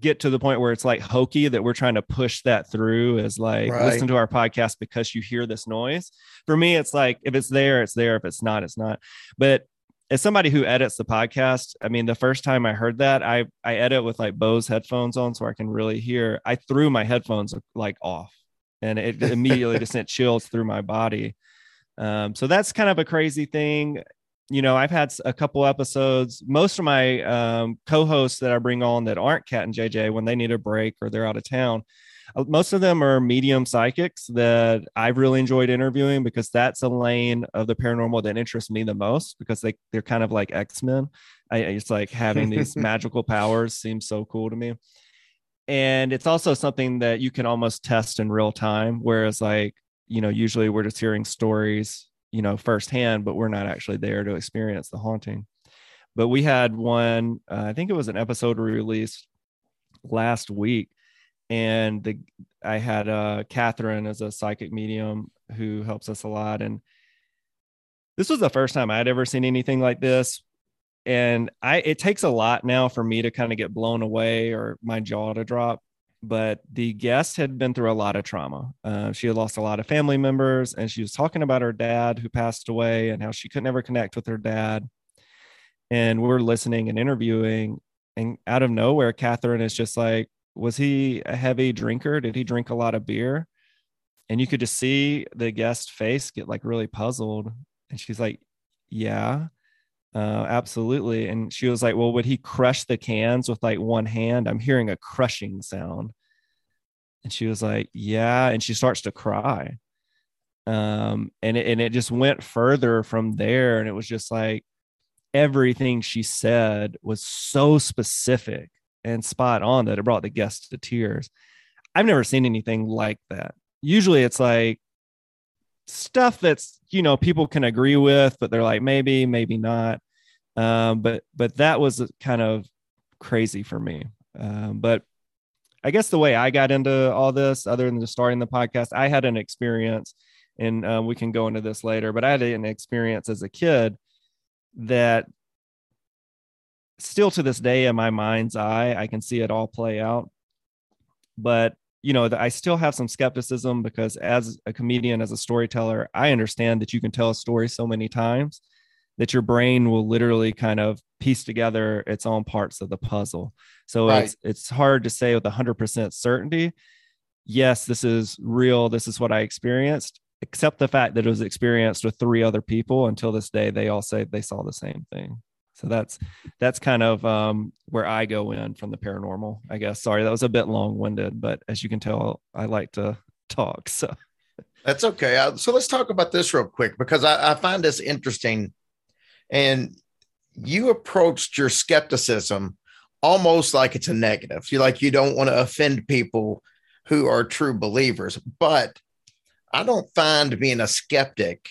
get to the point where it's like hokey that we're trying to push that through is like right. listen to our podcast because you hear this noise. For me, it's like if it's there, it's there. If it's not, it's not. But as somebody who edits the podcast, I mean, the first time I heard that, I I edit with like Bose headphones on so I can really hear. I threw my headphones like off, and it immediately just sent chills through my body. Um, so that's kind of a crazy thing you know, I've had a couple episodes. Most of my um, co-hosts that I bring on that aren't Kat and JJ when they need a break or they're out of town, uh, most of them are medium psychics that I've really enjoyed interviewing because that's a lane of the paranormal that interests me the most because they they're kind of like X Men. It's like having these magical powers seems so cool to me, and it's also something that you can almost test in real time. Whereas like you know usually we're just hearing stories you know, firsthand, but we're not actually there to experience the haunting. But we had one, uh, I think it was an episode released last week, and the I had uh, Catherine as a psychic medium who helps us a lot, and this was the first time I'd ever seen anything like this. And I, it takes a lot now for me to kind of get blown away or my jaw to drop but the guest had been through a lot of trauma. Uh, she had lost a lot of family members, and she was talking about her dad who passed away and how she could never connect with her dad. And we're listening and interviewing, and out of nowhere, Catherine is just like, "Was he a heavy drinker? Did he drink a lot of beer?" And you could just see the guest face get like really puzzled, and she's like, "Yeah." Uh, absolutely. And she was like, Well, would he crush the cans with like one hand? I'm hearing a crushing sound. And she was like, Yeah. And she starts to cry. Um, and it, and it just went further from there. And it was just like everything she said was so specific and spot on that it brought the guests to tears. I've never seen anything like that. Usually it's like, stuff that's you know people can agree with but they're like maybe maybe not um, but but that was kind of crazy for me. Um, but I guess the way I got into all this, other than just starting the podcast, I had an experience, and uh, we can go into this later. But I had an experience as a kid that still to this day in my mind's eye, I can see it all play out. But you know, I still have some skepticism because as a comedian, as a storyteller, I understand that you can tell a story so many times that your brain will literally kind of piece together its own parts of the puzzle. So right. it's it's hard to say with 100% certainty, yes, this is real, this is what I experienced, except the fact that it was experienced with three other people until this day they all say they saw the same thing. So that's that's kind of um, where I go in from the paranormal, I guess. Sorry, that was a bit long-winded, but as you can tell, I like to talk. So that's okay. Uh, so let's talk about this real quick because I, I find this interesting and you approached your skepticism almost like it's a negative. You like you don't want to offend people who are true believers, but I don't find being a skeptic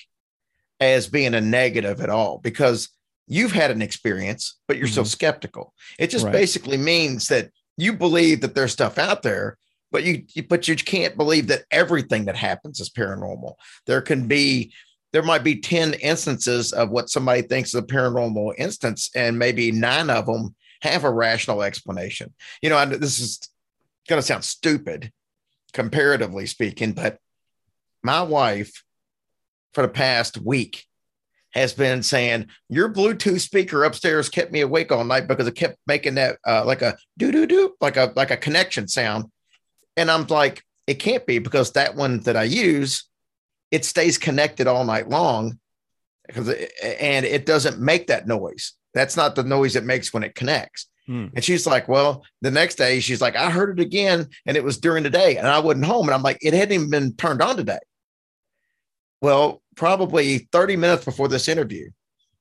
as being a negative at all because you've had an experience, but you're mm-hmm. still skeptical. It just right. basically means that you believe that there's stuff out there, but you but you can't believe that everything that happens is paranormal. There can be there might be 10 instances of what somebody thinks is a paranormal instance, and maybe nine of them have a rational explanation. You know, this is going to sound stupid comparatively speaking, but my wife for the past week has been saying your Bluetooth speaker upstairs kept me awake all night because it kept making that uh, like a doo doo doo like a like a connection sound, and I'm like, it can't be because that one that I use it stays connected all night long because and it doesn't make that noise. That's not the noise it makes when it connects. Hmm. And she's like, Well, the next day, she's like, I heard it again, and it was during the day, and I wasn't home. And I'm like, It hadn't even been turned on today. Well, probably 30 minutes before this interview,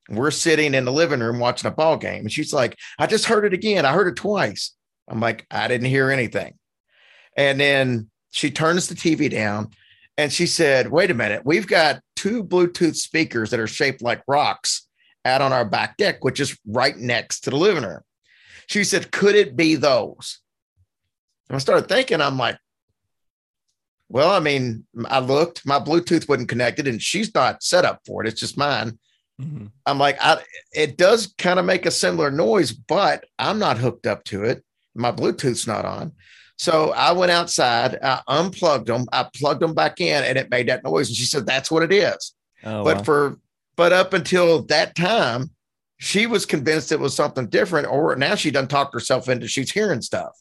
we're sitting in the living room watching a ball game. And she's like, I just heard it again. I heard it twice. I'm like, I didn't hear anything. And then she turns the TV down and she said, Wait a minute, we've got two Bluetooth speakers that are shaped like rocks out on our back deck, which is right next to the living room. She said, Could it be those? And I started thinking, I'm like, well, I mean, I looked, my Bluetooth wasn't connected, and she's not set up for it. It's just mine. Mm-hmm. I'm like, I, it does kind of make a similar noise, but I'm not hooked up to it. My Bluetooth's not on. So I went outside, I unplugged them, I plugged them back in, and it made that noise. And she said, That's what it is. Oh, but wow. for but up until that time, she was convinced it was something different, or now she done talked herself into she's hearing stuff.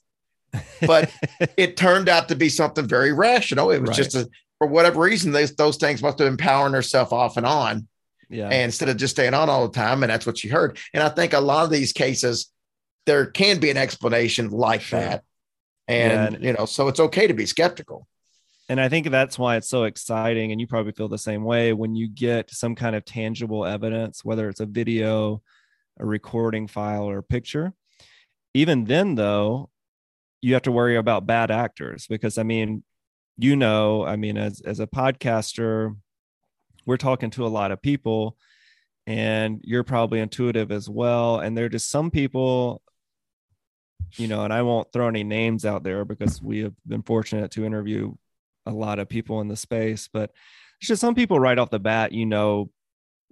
But it turned out to be something very rational. It was right. just a for whatever reason, those those things must have been powering herself off and on. Yeah. And instead of just staying on all the time, and that's what she heard. And I think a lot of these cases, there can be an explanation like sure. that and, you know so it's okay to be skeptical. And i think that's why it's so exciting and you probably feel the same way when you get some kind of tangible evidence whether it's a video a recording file or a picture. Even then though you have to worry about bad actors because i mean you know i mean as as a podcaster we're talking to a lot of people and you're probably intuitive as well. And there are just some people you know and i won't throw any names out there because we have been fortunate to interview a lot of people in the space but there's just some people right off the bat you know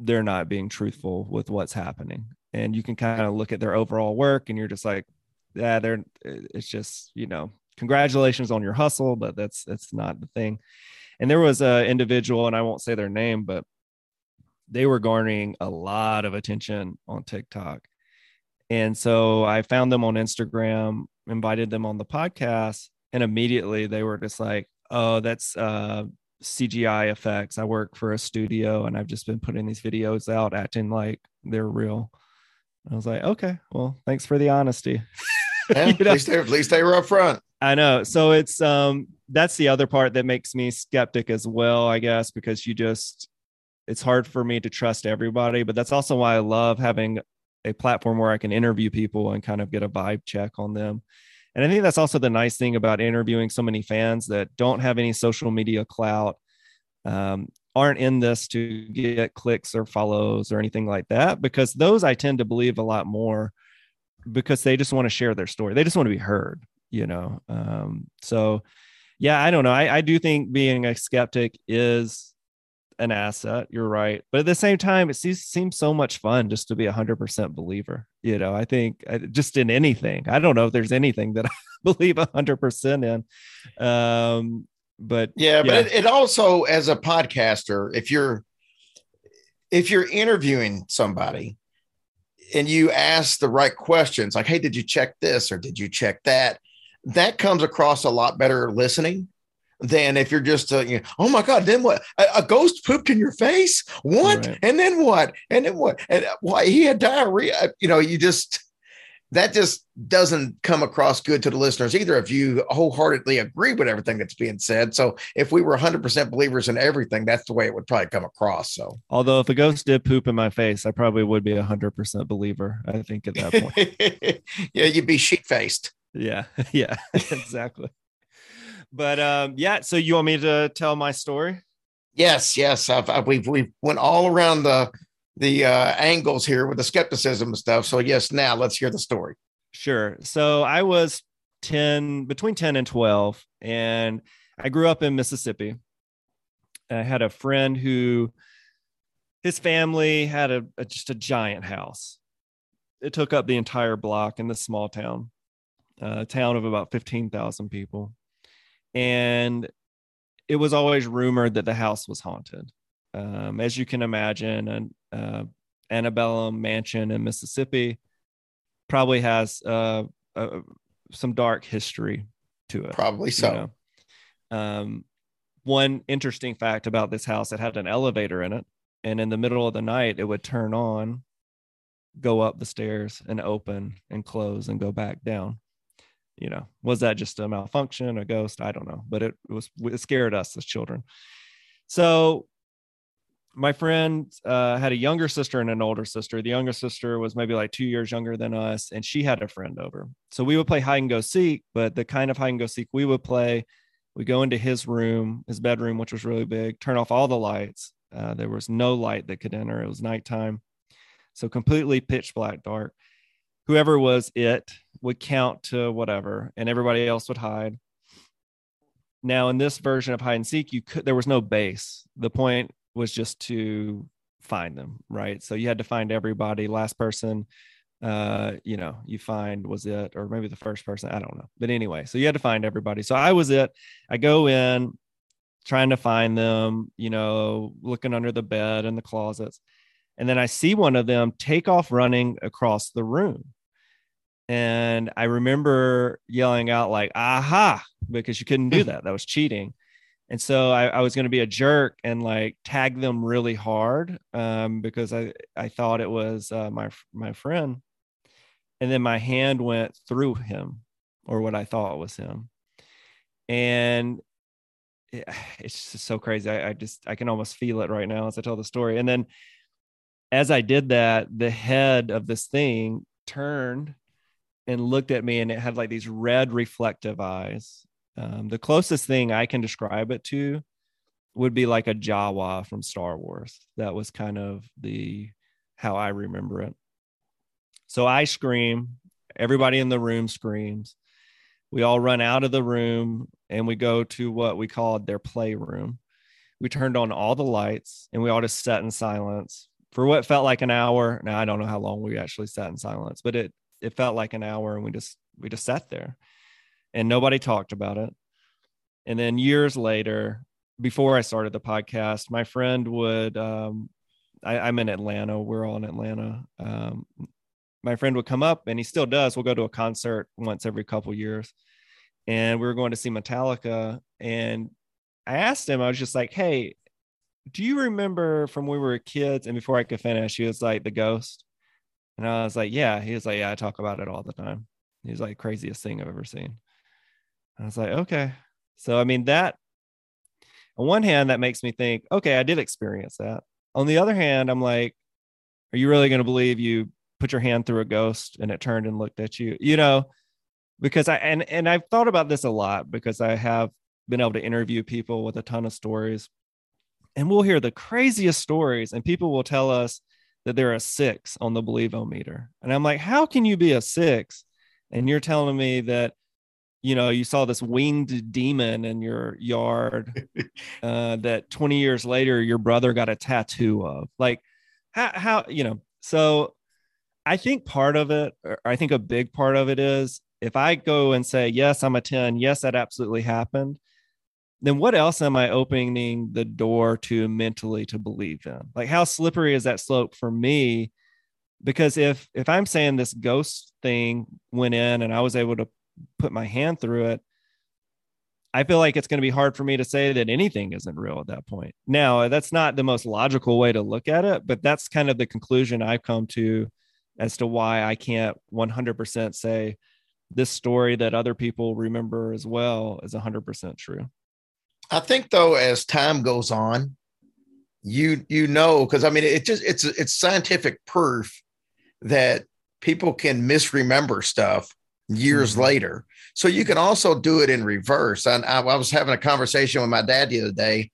they're not being truthful with what's happening. And you can kind of look at their overall work and you're just like yeah they're eh, it's just you know congratulations on your hustle but that's that's not the thing. And there was a individual and i won't say their name but they were garnering a lot of attention on tiktok and so i found them on instagram invited them on the podcast and immediately they were just like oh that's uh cgi effects i work for a studio and i've just been putting these videos out acting like they're real i was like okay well thanks for the honesty Yeah, You at, know? least they, at least they were up front. I know. So it's um that's the other part that makes me skeptic as well, I guess, because you just it's hard for me to trust everybody, but that's also why I love having a platform where I can interview people and kind of get a vibe check on them. And I think that's also the nice thing about interviewing so many fans that don't have any social media clout, um, aren't in this to get clicks or follows or anything like that, because those I tend to believe a lot more because they just want to share their story. They just want to be heard, you know. Um, so yeah, I don't know. I, I do think being a skeptic is an asset. You're right, but at the same time, it seems, seems so much fun just to be a hundred percent believer. You know, I think I, just in anything. I don't know if there's anything that I believe a hundred percent in. Um, but Yeah, but It, it also, as a podcaster, if you're if you're interviewing somebody and you ask the right questions, like, "Hey, did you check this or did you check that?" That comes across a lot better listening than if you're just, uh, you know, "Oh my God, then what? A, a ghost pooped in your face? What? Right. And then what? And then what? And uh, why he had diarrhea? You know, you just." That just doesn't come across good to the listeners either if you wholeheartedly agree with everything that's being said. So if we were 100% believers in everything, that's the way it would probably come across. So, although if a ghost did poop in my face, I probably would be a hundred percent believer. I think at that point. yeah, you'd be sheet faced. Yeah, yeah, exactly. But um, yeah. So you want me to tell my story? Yes, yes. I've, I've, we've, we've went all around the, the uh, angles here with the skepticism and stuff. So yes, now let's hear the story. Sure. So I was 10, between 10 and 12, and I grew up in Mississippi. I had a friend who his family had a, a- just a giant house. It took up the entire block in this small town, a town of about 15,000 people. And it was always rumored that the house was haunted. Um, as you can imagine, an uh, antebellum mansion in Mississippi probably has uh, uh, some dark history to it. Probably so. know. Um, one interesting fact about this house, it had an elevator in it, and in the middle of the night, it would turn on, go up the stairs, and open and close and go back down. You know, was that just a malfunction, a ghost? I don't know, but it was it scared us as children. So my friend uh, had a younger sister and an older sister. The younger sister was maybe like two years younger than us, and she had a friend over. So we would play hide and go seek, but the kind of hide and go seek we would play, we go into his room, his bedroom, which was really big, turn off all the lights. Uh, there was no light that could enter. It was nighttime. So completely pitch black dark. Whoever was it would count to whatever, and everybody else would hide. Now, in this version of hide and seek, you could there was no base. The point was just to find them, right? So you had to find everybody. Last person, uh, you know, you find was it, or maybe the first person, I don't know. But anyway, so you had to find everybody. So I was it. I go in trying to find them, you know, looking under the bed and the closets. And then I see one of them take off running across the room. And I remember yelling out, like, aha, because you couldn't do that. That was cheating. And so I, I was going to be a jerk and like tag them really hard um, because I, I thought it was uh, my, my friend. And then my hand went through him or what I thought was him. And it- it's just so crazy. I, I just, I can almost feel it right now as I tell the story. And then as I did that, the head of this thing turned and looked at me and it had like these red reflective eyes. Um, the closest thing I can describe it to would be like a Jawa from Star Wars. That was kind of the how I remember it. So I scream, everybody in the room screams. We all run out of the room and we go to what we called their playroom. We turned on all the lights and we all just sat in silence for what felt like an hour. Now I don't know how long we actually sat in silence, but it it felt like an hour and we just we just sat there and nobody talked about it. And then years later, before I started the podcast, my friend would um I, am in Atlanta. We're all in Atlanta. Um, my friend would come up and he still does. We'll go to a concert once every couple years. And we were going to see Metallica. And I asked him, I was just like, hey, do you remember from when we were kids? And before I could finish, he was like, the ghost. And I was like, yeah. He was like, yeah, I talk about it all the time. He's like, craziest thing I've ever seen. I was like, okay. So, I mean, that on one hand, that makes me think, okay, I did experience that. On the other hand, I'm like, are you really going to believe you put your hand through a ghost and it turned and looked at you you know because i and and i've thought about this a lot because i have been able to interview people with a ton of stories and we'll hear the craziest stories and people will tell us that they're a six on the believometer and i'm like how can you be a six? And you're telling me that you know you saw this winged demon in your yard uh, that 20 years later your brother got a tattoo of. Like how, how you know so I think part of it, or I think a big part of it is if I go and say, yes, I'm a 10, yes, that absolutely happened, then what else am I opening the door to mentally to believe in? Like how slippery is that slope for me? Because if if I'm saying this ghost thing went in and I was able to put my hand through it, I feel like it's going to be hard for me to say that anything isn't real at that point. Now, that's not the most logical way to look at it, but that's kind of the conclusion I've come to as to why I can't 100% say this story that other people remember as well is 100% true. I think though, as time goes on, you you know because I mean it just it's it's scientific proof that people can misremember stuff years mm-hmm. later. So you can also do it in reverse. And I, I, was having a conversation with my dad the other day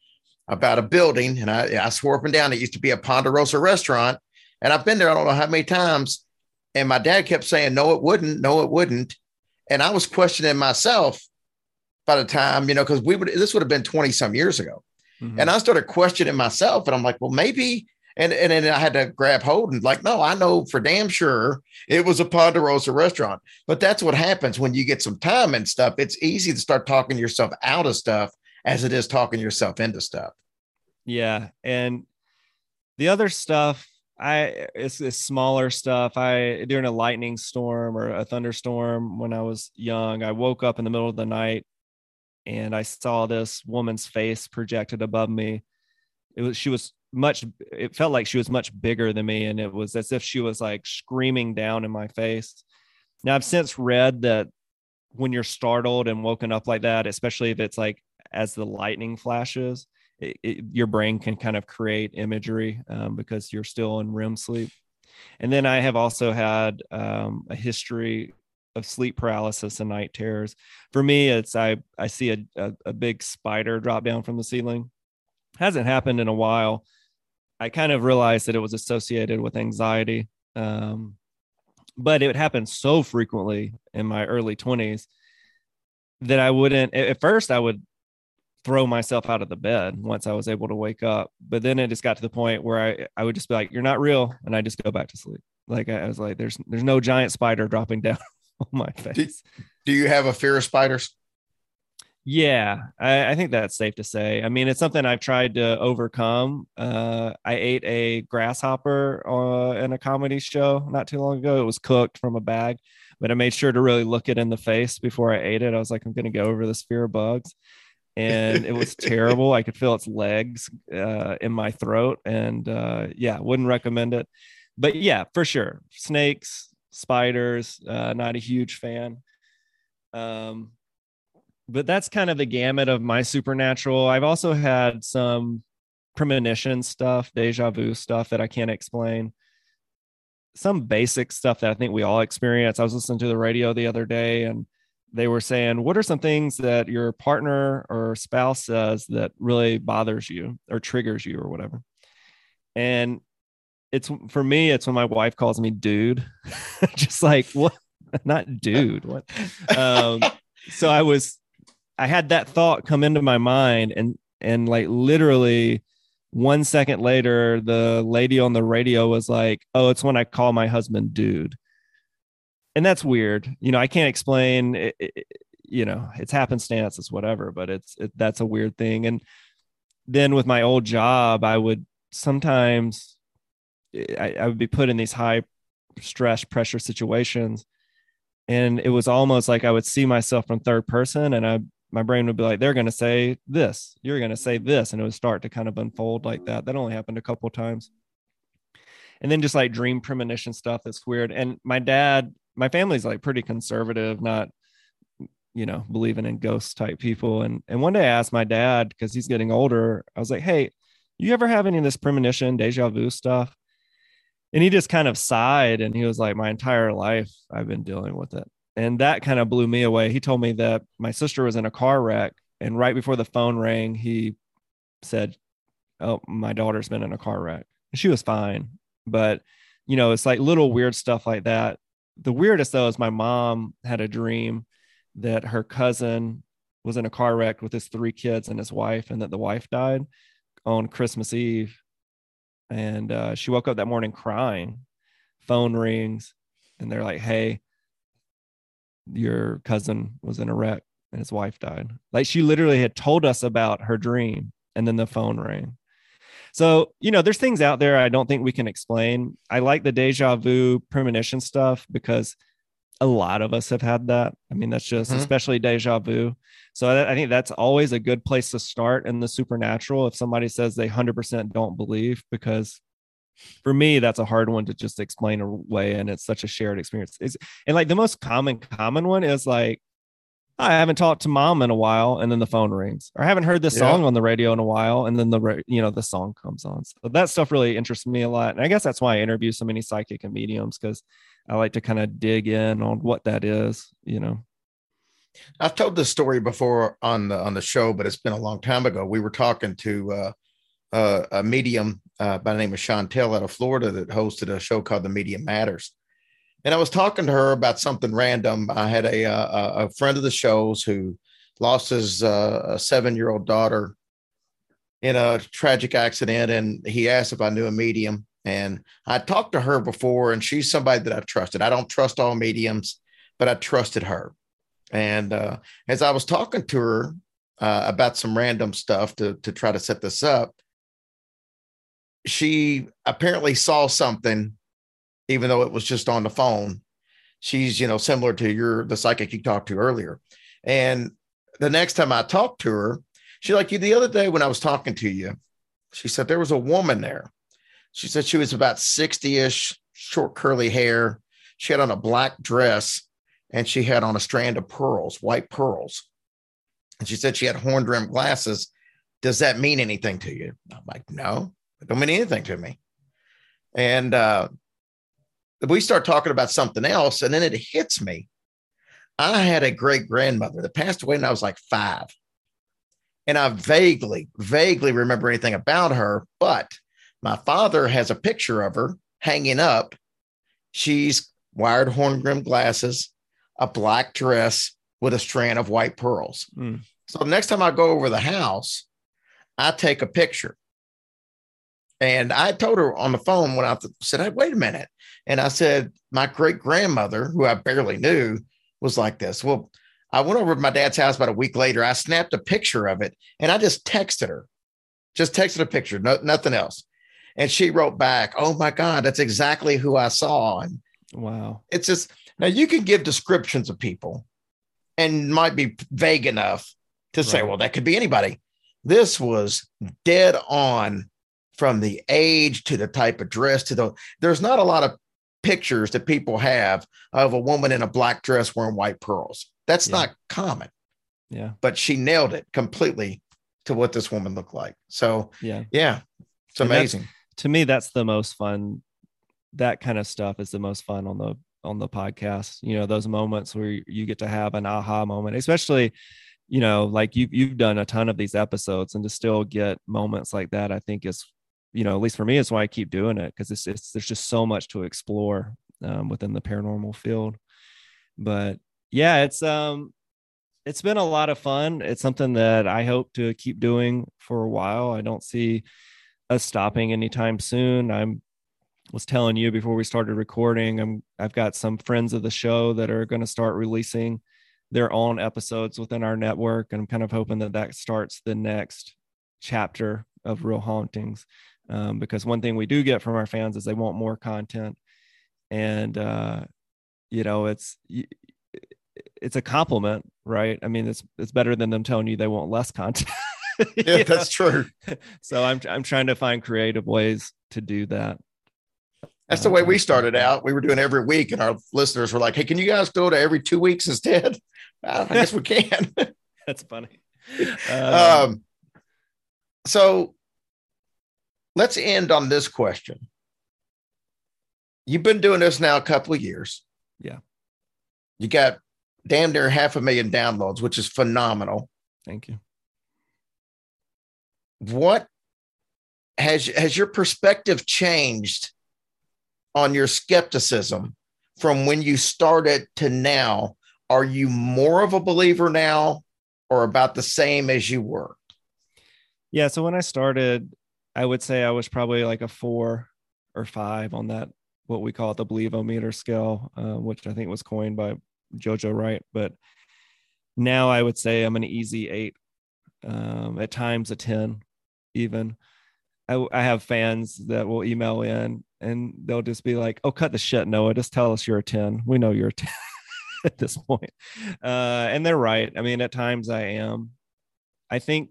about a building, and I, I swore up and down it used to be a Ponderosa restaurant, and I've been there, I don't know how many times. And my dad kept saying, no, it wouldn't. No, it wouldn't. And I was questioning myself by the time, you know, because we would, this would have been 20 some years ago. Mm-hmm. And I started questioning myself. And I'm like, well, maybe. And, and then I had to grab hold and like, no, I know for damn sure it was a Ponderosa restaurant. But that's what happens when you get some time and stuff. It's easy to start talking yourself out of stuff as it is talking yourself into stuff. Yeah. And the other stuff I it's, it's smaller stuff. I during a lightning storm or a thunderstorm when I was young, I woke up in the middle of the night and I saw this woman's face projected above me. It was she was much it felt like she was much bigger than me and it was as if she was like screaming down in my face. Now I've since read that when you're startled and woken up like that, especially if it's like as the lightning flashes, it, it, your brain can kind of create imagery um, because you're still in REM sleep. And then I have also had um, a history of sleep paralysis and night terrors. For me, it's I I see a, a, a big spider drop down from the ceiling. Hasn't happened in a while. I kind of realized that it was associated with anxiety, um, but it would happen so frequently in my early 20s that I wouldn't. At first, I would throw myself out of the bed once I was able to wake up. But then it just got to the point where I, I would just be like, you're not real. And I just go back to sleep. Like I, was like, there's, there's no giant spider dropping down on my face. Do, do you have a fear of spiders? Yeah, I, I, think that's safe to say. I mean, it's something I've tried to overcome. Uh, I ate a grasshopper uh, in a comedy show not too long ago. It was cooked from a bag, but I made sure to really look it in the face before I ate it. I was like, I'm going to go over this fear of bugs and it was terrible. I could feel its legs uh, in my throat, and uh, yeah, wouldn't recommend it. But yeah, for sure, snakes, spiders, uh, not a huge fan. Um, but that's kind of the gamut of my supernatural. I've also had some premonition stuff, deja vu stuff that I can't explain. Some basic stuff that I think we all experience. I was listening to the radio the other day and they were saying, What are some things that your partner or spouse says that really bothers you or triggers you or whatever? And it's for me, it's when my wife calls me dude, just like, What? Not dude. What? Um, so I was, I had that thought come into my mind and, and like literally one second later, the lady on the radio was like, Oh, it's when I call my husband dude and that's weird. You know, I can't explain. It, it, you know, it's happenstance, it's whatever, but it's it, that's a weird thing. And then with my old job, I would sometimes I, I would be put in these high stress pressure situations, and it was almost like I would see myself from third person, and I my brain would be like, "They're going to say this, you're going to say this," and it would start to kind of unfold like that. That only happened a couple times and then just like dream premonition stuff that's weird. And my dad my family's like pretty conservative, not you know believing in ghost type people. And and one day I asked my dad because he's getting older. I was like, hey, you ever have any of this premonition, deja vu stuff? And he just kind of sighed and he was like, my entire life I've been dealing with it. And that kind of blew me away. He told me that my sister was in a car wreck. And right before the phone rang, he said, Oh, my daughter's been in a car wreck. She was fine. But, you know, it's like little weird stuff like that the weirdest though is my mom had a dream that her cousin was in a car wreck with his three kids and his wife, and that the wife died on Christmas Eve. And uh, she woke up that morning crying. Phone rings, and they're like, "Hey, your cousin was in a wreck and his wife died." Like she literally had told us about her dream, and then the phone rang. So, you know, there's things out there I don't think we can explain. I like the deja vu premonition stuff because a lot of us have had that. I mean, that's just mm-hmm. especially deja vu. So I, I, think that's always a good place to start in the supernatural if somebody says they 100% don't believe, because for me, that's a hard one to just explain away. And it's such a shared experience. It's, and like the most common, common one is like, I haven't talked to mom in a while, and then the phone rings. Or I haven't heard this yeah. song on the radio in a while, and then the you know the song comes on. So that stuff really interests me a lot, and I guess that's why I interview so many psychic and mediums because I like to kind of dig in on what that is. You know, I've told this story before on the on the show, but it's been a long time ago. We were talking to uh, uh, a medium uh, by the name of Chantel out of Florida that hosted a show called The Medium Matters and I was talking to her about something random. I had a a, a friend of the shows who lost his uh, seven year old daughter in a tragic accident, and he asked if I knew a medium. And I talked to her before, and she's somebody that I trusted. I don't trust all mediums, but I trusted her. And uh, as I was talking to her uh, about some random stuff to to try to set this up, she apparently saw something even though it was just on the phone. She's, you know, similar to your the psychic you talked to earlier. And the next time I talked to her, she like you the other day when I was talking to you, she said there was a woman there. She said she was about 60-ish, short curly hair. She had on a black dress and she had on a strand of pearls, white pearls. And she said she had horn rimmed glasses. Does that mean anything to you? I'm like, no, it don't mean anything to me. And uh, we start talking about something else, and then it hits me. I had a great grandmother that passed away when I was like five. And I vaguely, vaguely remember anything about her, but my father has a picture of her hanging up. She's wired horn rimmed glasses, a black dress with a strand of white pearls. Mm. So the next time I go over the house, I take a picture. And I told her on the phone when I said, hey, wait a minute. And I said, my great grandmother, who I barely knew, was like this. Well, I went over to my dad's house about a week later. I snapped a picture of it and I just texted her, just texted a picture, no, nothing else. And she wrote back, Oh my God, that's exactly who I saw. And wow. It's just now you can give descriptions of people and might be vague enough to right. say, well, that could be anybody. This was dead on from the age to the type of dress to the there's not a lot of pictures that people have of a woman in a black dress wearing white pearls. That's yeah. not common. Yeah. But she nailed it completely to what this woman looked like. So yeah. Yeah. It's amazing. To me, that's the most fun. That kind of stuff is the most fun on the on the podcast. You know, those moments where you get to have an aha moment, especially, you know, like you you've done a ton of these episodes, and to still get moments like that, I think is, you know, at least for me, it's why I keep doing it because it's, it's there's just so much to explore um, within the paranormal field. But yeah, it's um, it's been a lot of fun. It's something that I hope to keep doing for a while. I don't see us stopping anytime soon. I'm was telling you before we started recording, I'm I've got some friends of the show that are going to start releasing their own episodes within our network, and I'm kind of hoping that that starts the next chapter of Real Hauntings. Um, because one thing we do get from our fans is they want more content, and uh, you know it's it's a compliment, right? I mean, it's it's better than them telling you they want less content. yeah, that's true. So I'm I'm trying to find creative ways to do that. That's the way we started out. We were doing every week, and our listeners were like, "Hey, can you guys go to every two weeks instead?" I guess we can. That's funny. Um, um, so let's end on this question. You've been doing this now a couple of years. Yeah. You got damn near half a million downloads, which is phenomenal. Thank you. What has has your perspective changed on your skepticism from when you started to now. Are you more of a believer now or about the same as you were? Yeah. So when I started, I would say I was probably like a four or five on that, what we call the believometer scale, uh, which I think was coined by Jojo Wright. But now I would say I'm an easy eight, um, at times a 10, even. I, I have fans that will email in and they'll just be like, "Oh, cut the shit, Noah. Just tell us you're a ten. We know you're a 10 at this point." Uh, and they're right. I mean, at times I am. I think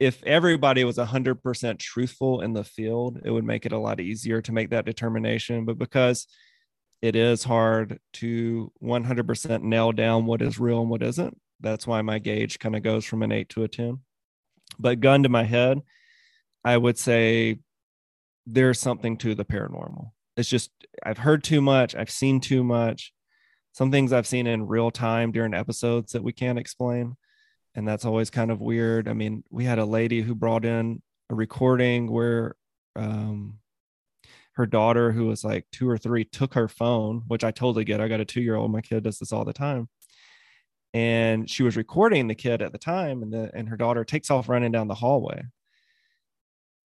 if everybody was 100% truthful in the field, it would make it a lot easier to make that determination. But because it is hard to 100% nail down what is real and what isn't, that's why my gauge kind of goes from an eight to a 10. But gun to my head, I would say there's something to the paranormal. It's just I've heard too much, I've seen too much. Some things I've seen in real time during episodes that we can't explain. And that's always kind of weird. I mean, we had a lady who brought in a recording where um, her daughter, who was like two or three, took her phone, which I totally get. I got a two year old. My kid does this all the time. And she was recording the kid at the time, and, the, and her daughter takes off running down the hallway.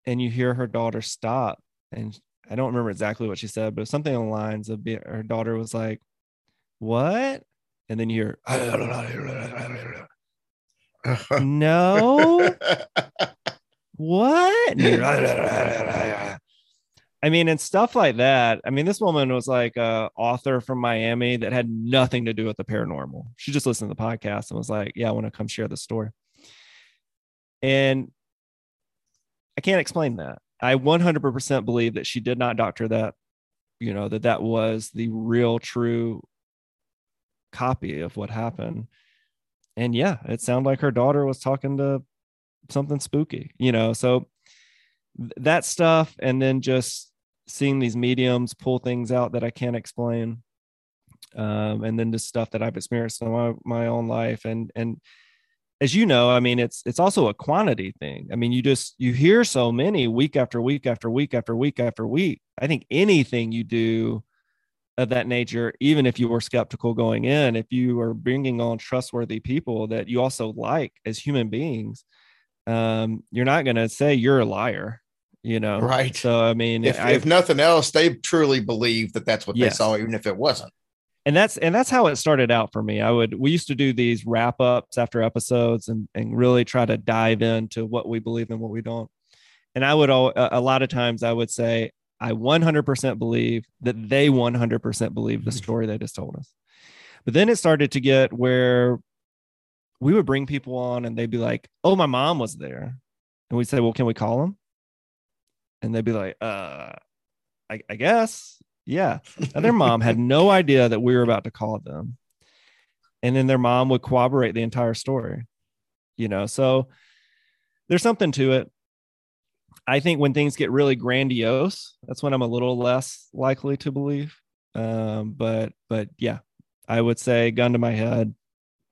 And you hear her daughter stop and i don't remember exactly what she said but something along the lines of her daughter was like what? And then you hear no. What I mean, and stuff like that. I mean, this woman was like a author from Miami that had nothing to do with the paranormal. She just listened to the podcast and was like, "Yeah, I want to come share the story." And I can't explain that. I 100% believe that she did not doctor that, you know, that that was the real, true copy of what happened. And yeah, it sounded like her daughter was talking to something spooky, you know. So that stuff, and then just seeing these mediums pull things out that I can't explain, um, and then just stuff that I've experienced in my, my own life, and and as you know, I mean, it's it's also a quantity thing. I mean, you just you hear so many week after week after week after week after week. I think anything you do of that nature, even if you were skeptical going in, if you are bringing on trustworthy people that you also like as human beings, um, you're not going to say you're a liar, you know? Right. So, I mean, if, if nothing else, they truly believe that that's what yes. they saw, even if it wasn't and that's and that's how it started out for me i would we used to do these wrap ups after episodes and and really try to dive into what we believe and what we don't and i would a lot of times i would say i 100% believe that they 100% believe the mm-hmm. story they just told us but then it started to get where we would bring people on and they'd be like oh my mom was there and we'd say well can we call them and they'd be like uh I, I guess yeah. And their mom had no idea that we were about to call them. And then their mom would corroborate the entire story, you know. So there's something to it. I think when things get really grandiose, that's when I'm a little less likely to believe. Um, but but yeah, I would say gun to my head,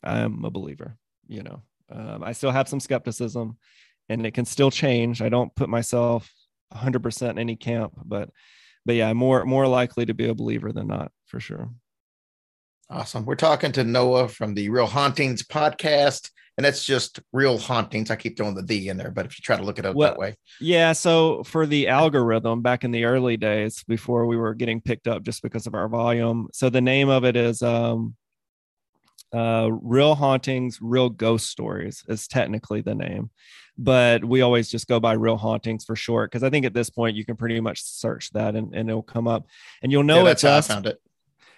I'm a believer. You know, um, I still have some skepticism, and it can still change. I don't put myself 100% in any camp, but but yeah, more more likely to be a believer than not for sure. Awesome. We're talking to Noah from the Real Hauntings podcast, and that's just Real Hauntings. I keep throwing the D in there, but if you try to look it up Well, that way, Yeah, so for the algorithm back in the early days before we were getting picked up just because of our volume. So the name of it is um uh Real Hauntings, Real Ghost Stories is technically the name. But we always just go by Real Hauntings for short because I think at this point you can pretty much search that and, and it'll come up. And you'll know yeah, it's us. I found it.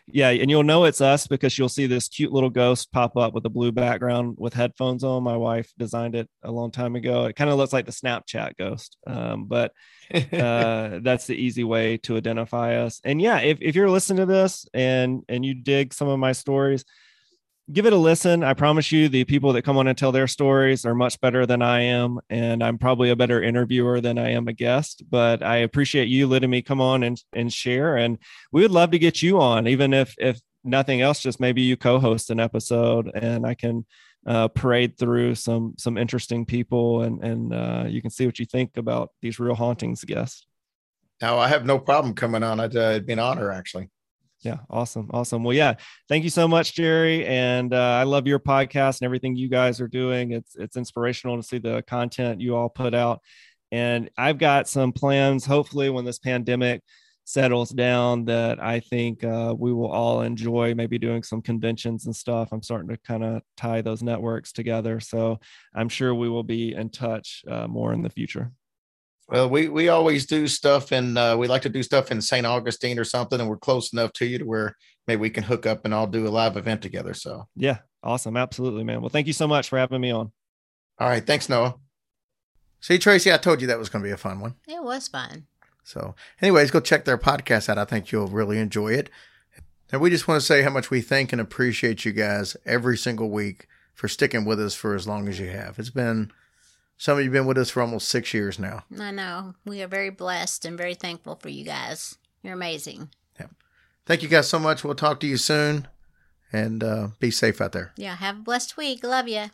Yeah, and you'll know it's us because you'll see this cute little ghost pop up with a blue background with headphones on. My wife designed it a long time ago. It kind of looks like the Snapchat ghost, um, but uh, that's the easy way to identify us. And yeah, if, if you're listening to this and and you dig some of my stories, give it a listen. I promise you, the people that come on and tell their stories are much better than I am, and I'm probably a better interviewer than I am a guest. But I appreciate you letting me come on and and share, and we would love to get you on, even if if nothing else, just maybe you co-host an episode, and I can uh, parade through some some interesting people, and and uh, you can see what you think about these real hauntings guests. now I have no problem coming on. I'd, uh, it'd be an honor actually. Yeah, awesome, awesome. Well, yeah, thank you so much, Jerry, and uh, I love your podcast and everything you guys are doing. It's it's inspirational to see the content you all put out, and I've got some plans. Hopefully, when this pandemic settles down, that I think uh, we will all enjoy. Maybe doing some conventions and stuff. I'm starting to kind of tie those networks together, so I'm sure we will be in touch uh, more in the future. Well, we we always do stuff, and uh, we like to do stuff in St. Augustine or something, and we're close enough to you to where maybe we can hook up and all do a live event together. So, Yeah, awesome, absolutely, man. Well, thank you so much for having me on. all right, thanks, Noah. See, Tracy, I told you that was going to be a fun one. It was fun. So, anyways, go check their podcast out. I think you'll really enjoy it. And we just want to say how much we thank and appreciate you guys every single week for sticking with us for as long as you have. It's been some of you have been with us for almost six years now. I know. We are very blessed and very thankful for you guys. You're amazing. Yeah. Thank you guys so much. We'll talk to you soon and uh, be safe out there. Yeah, have a blessed week. Love you.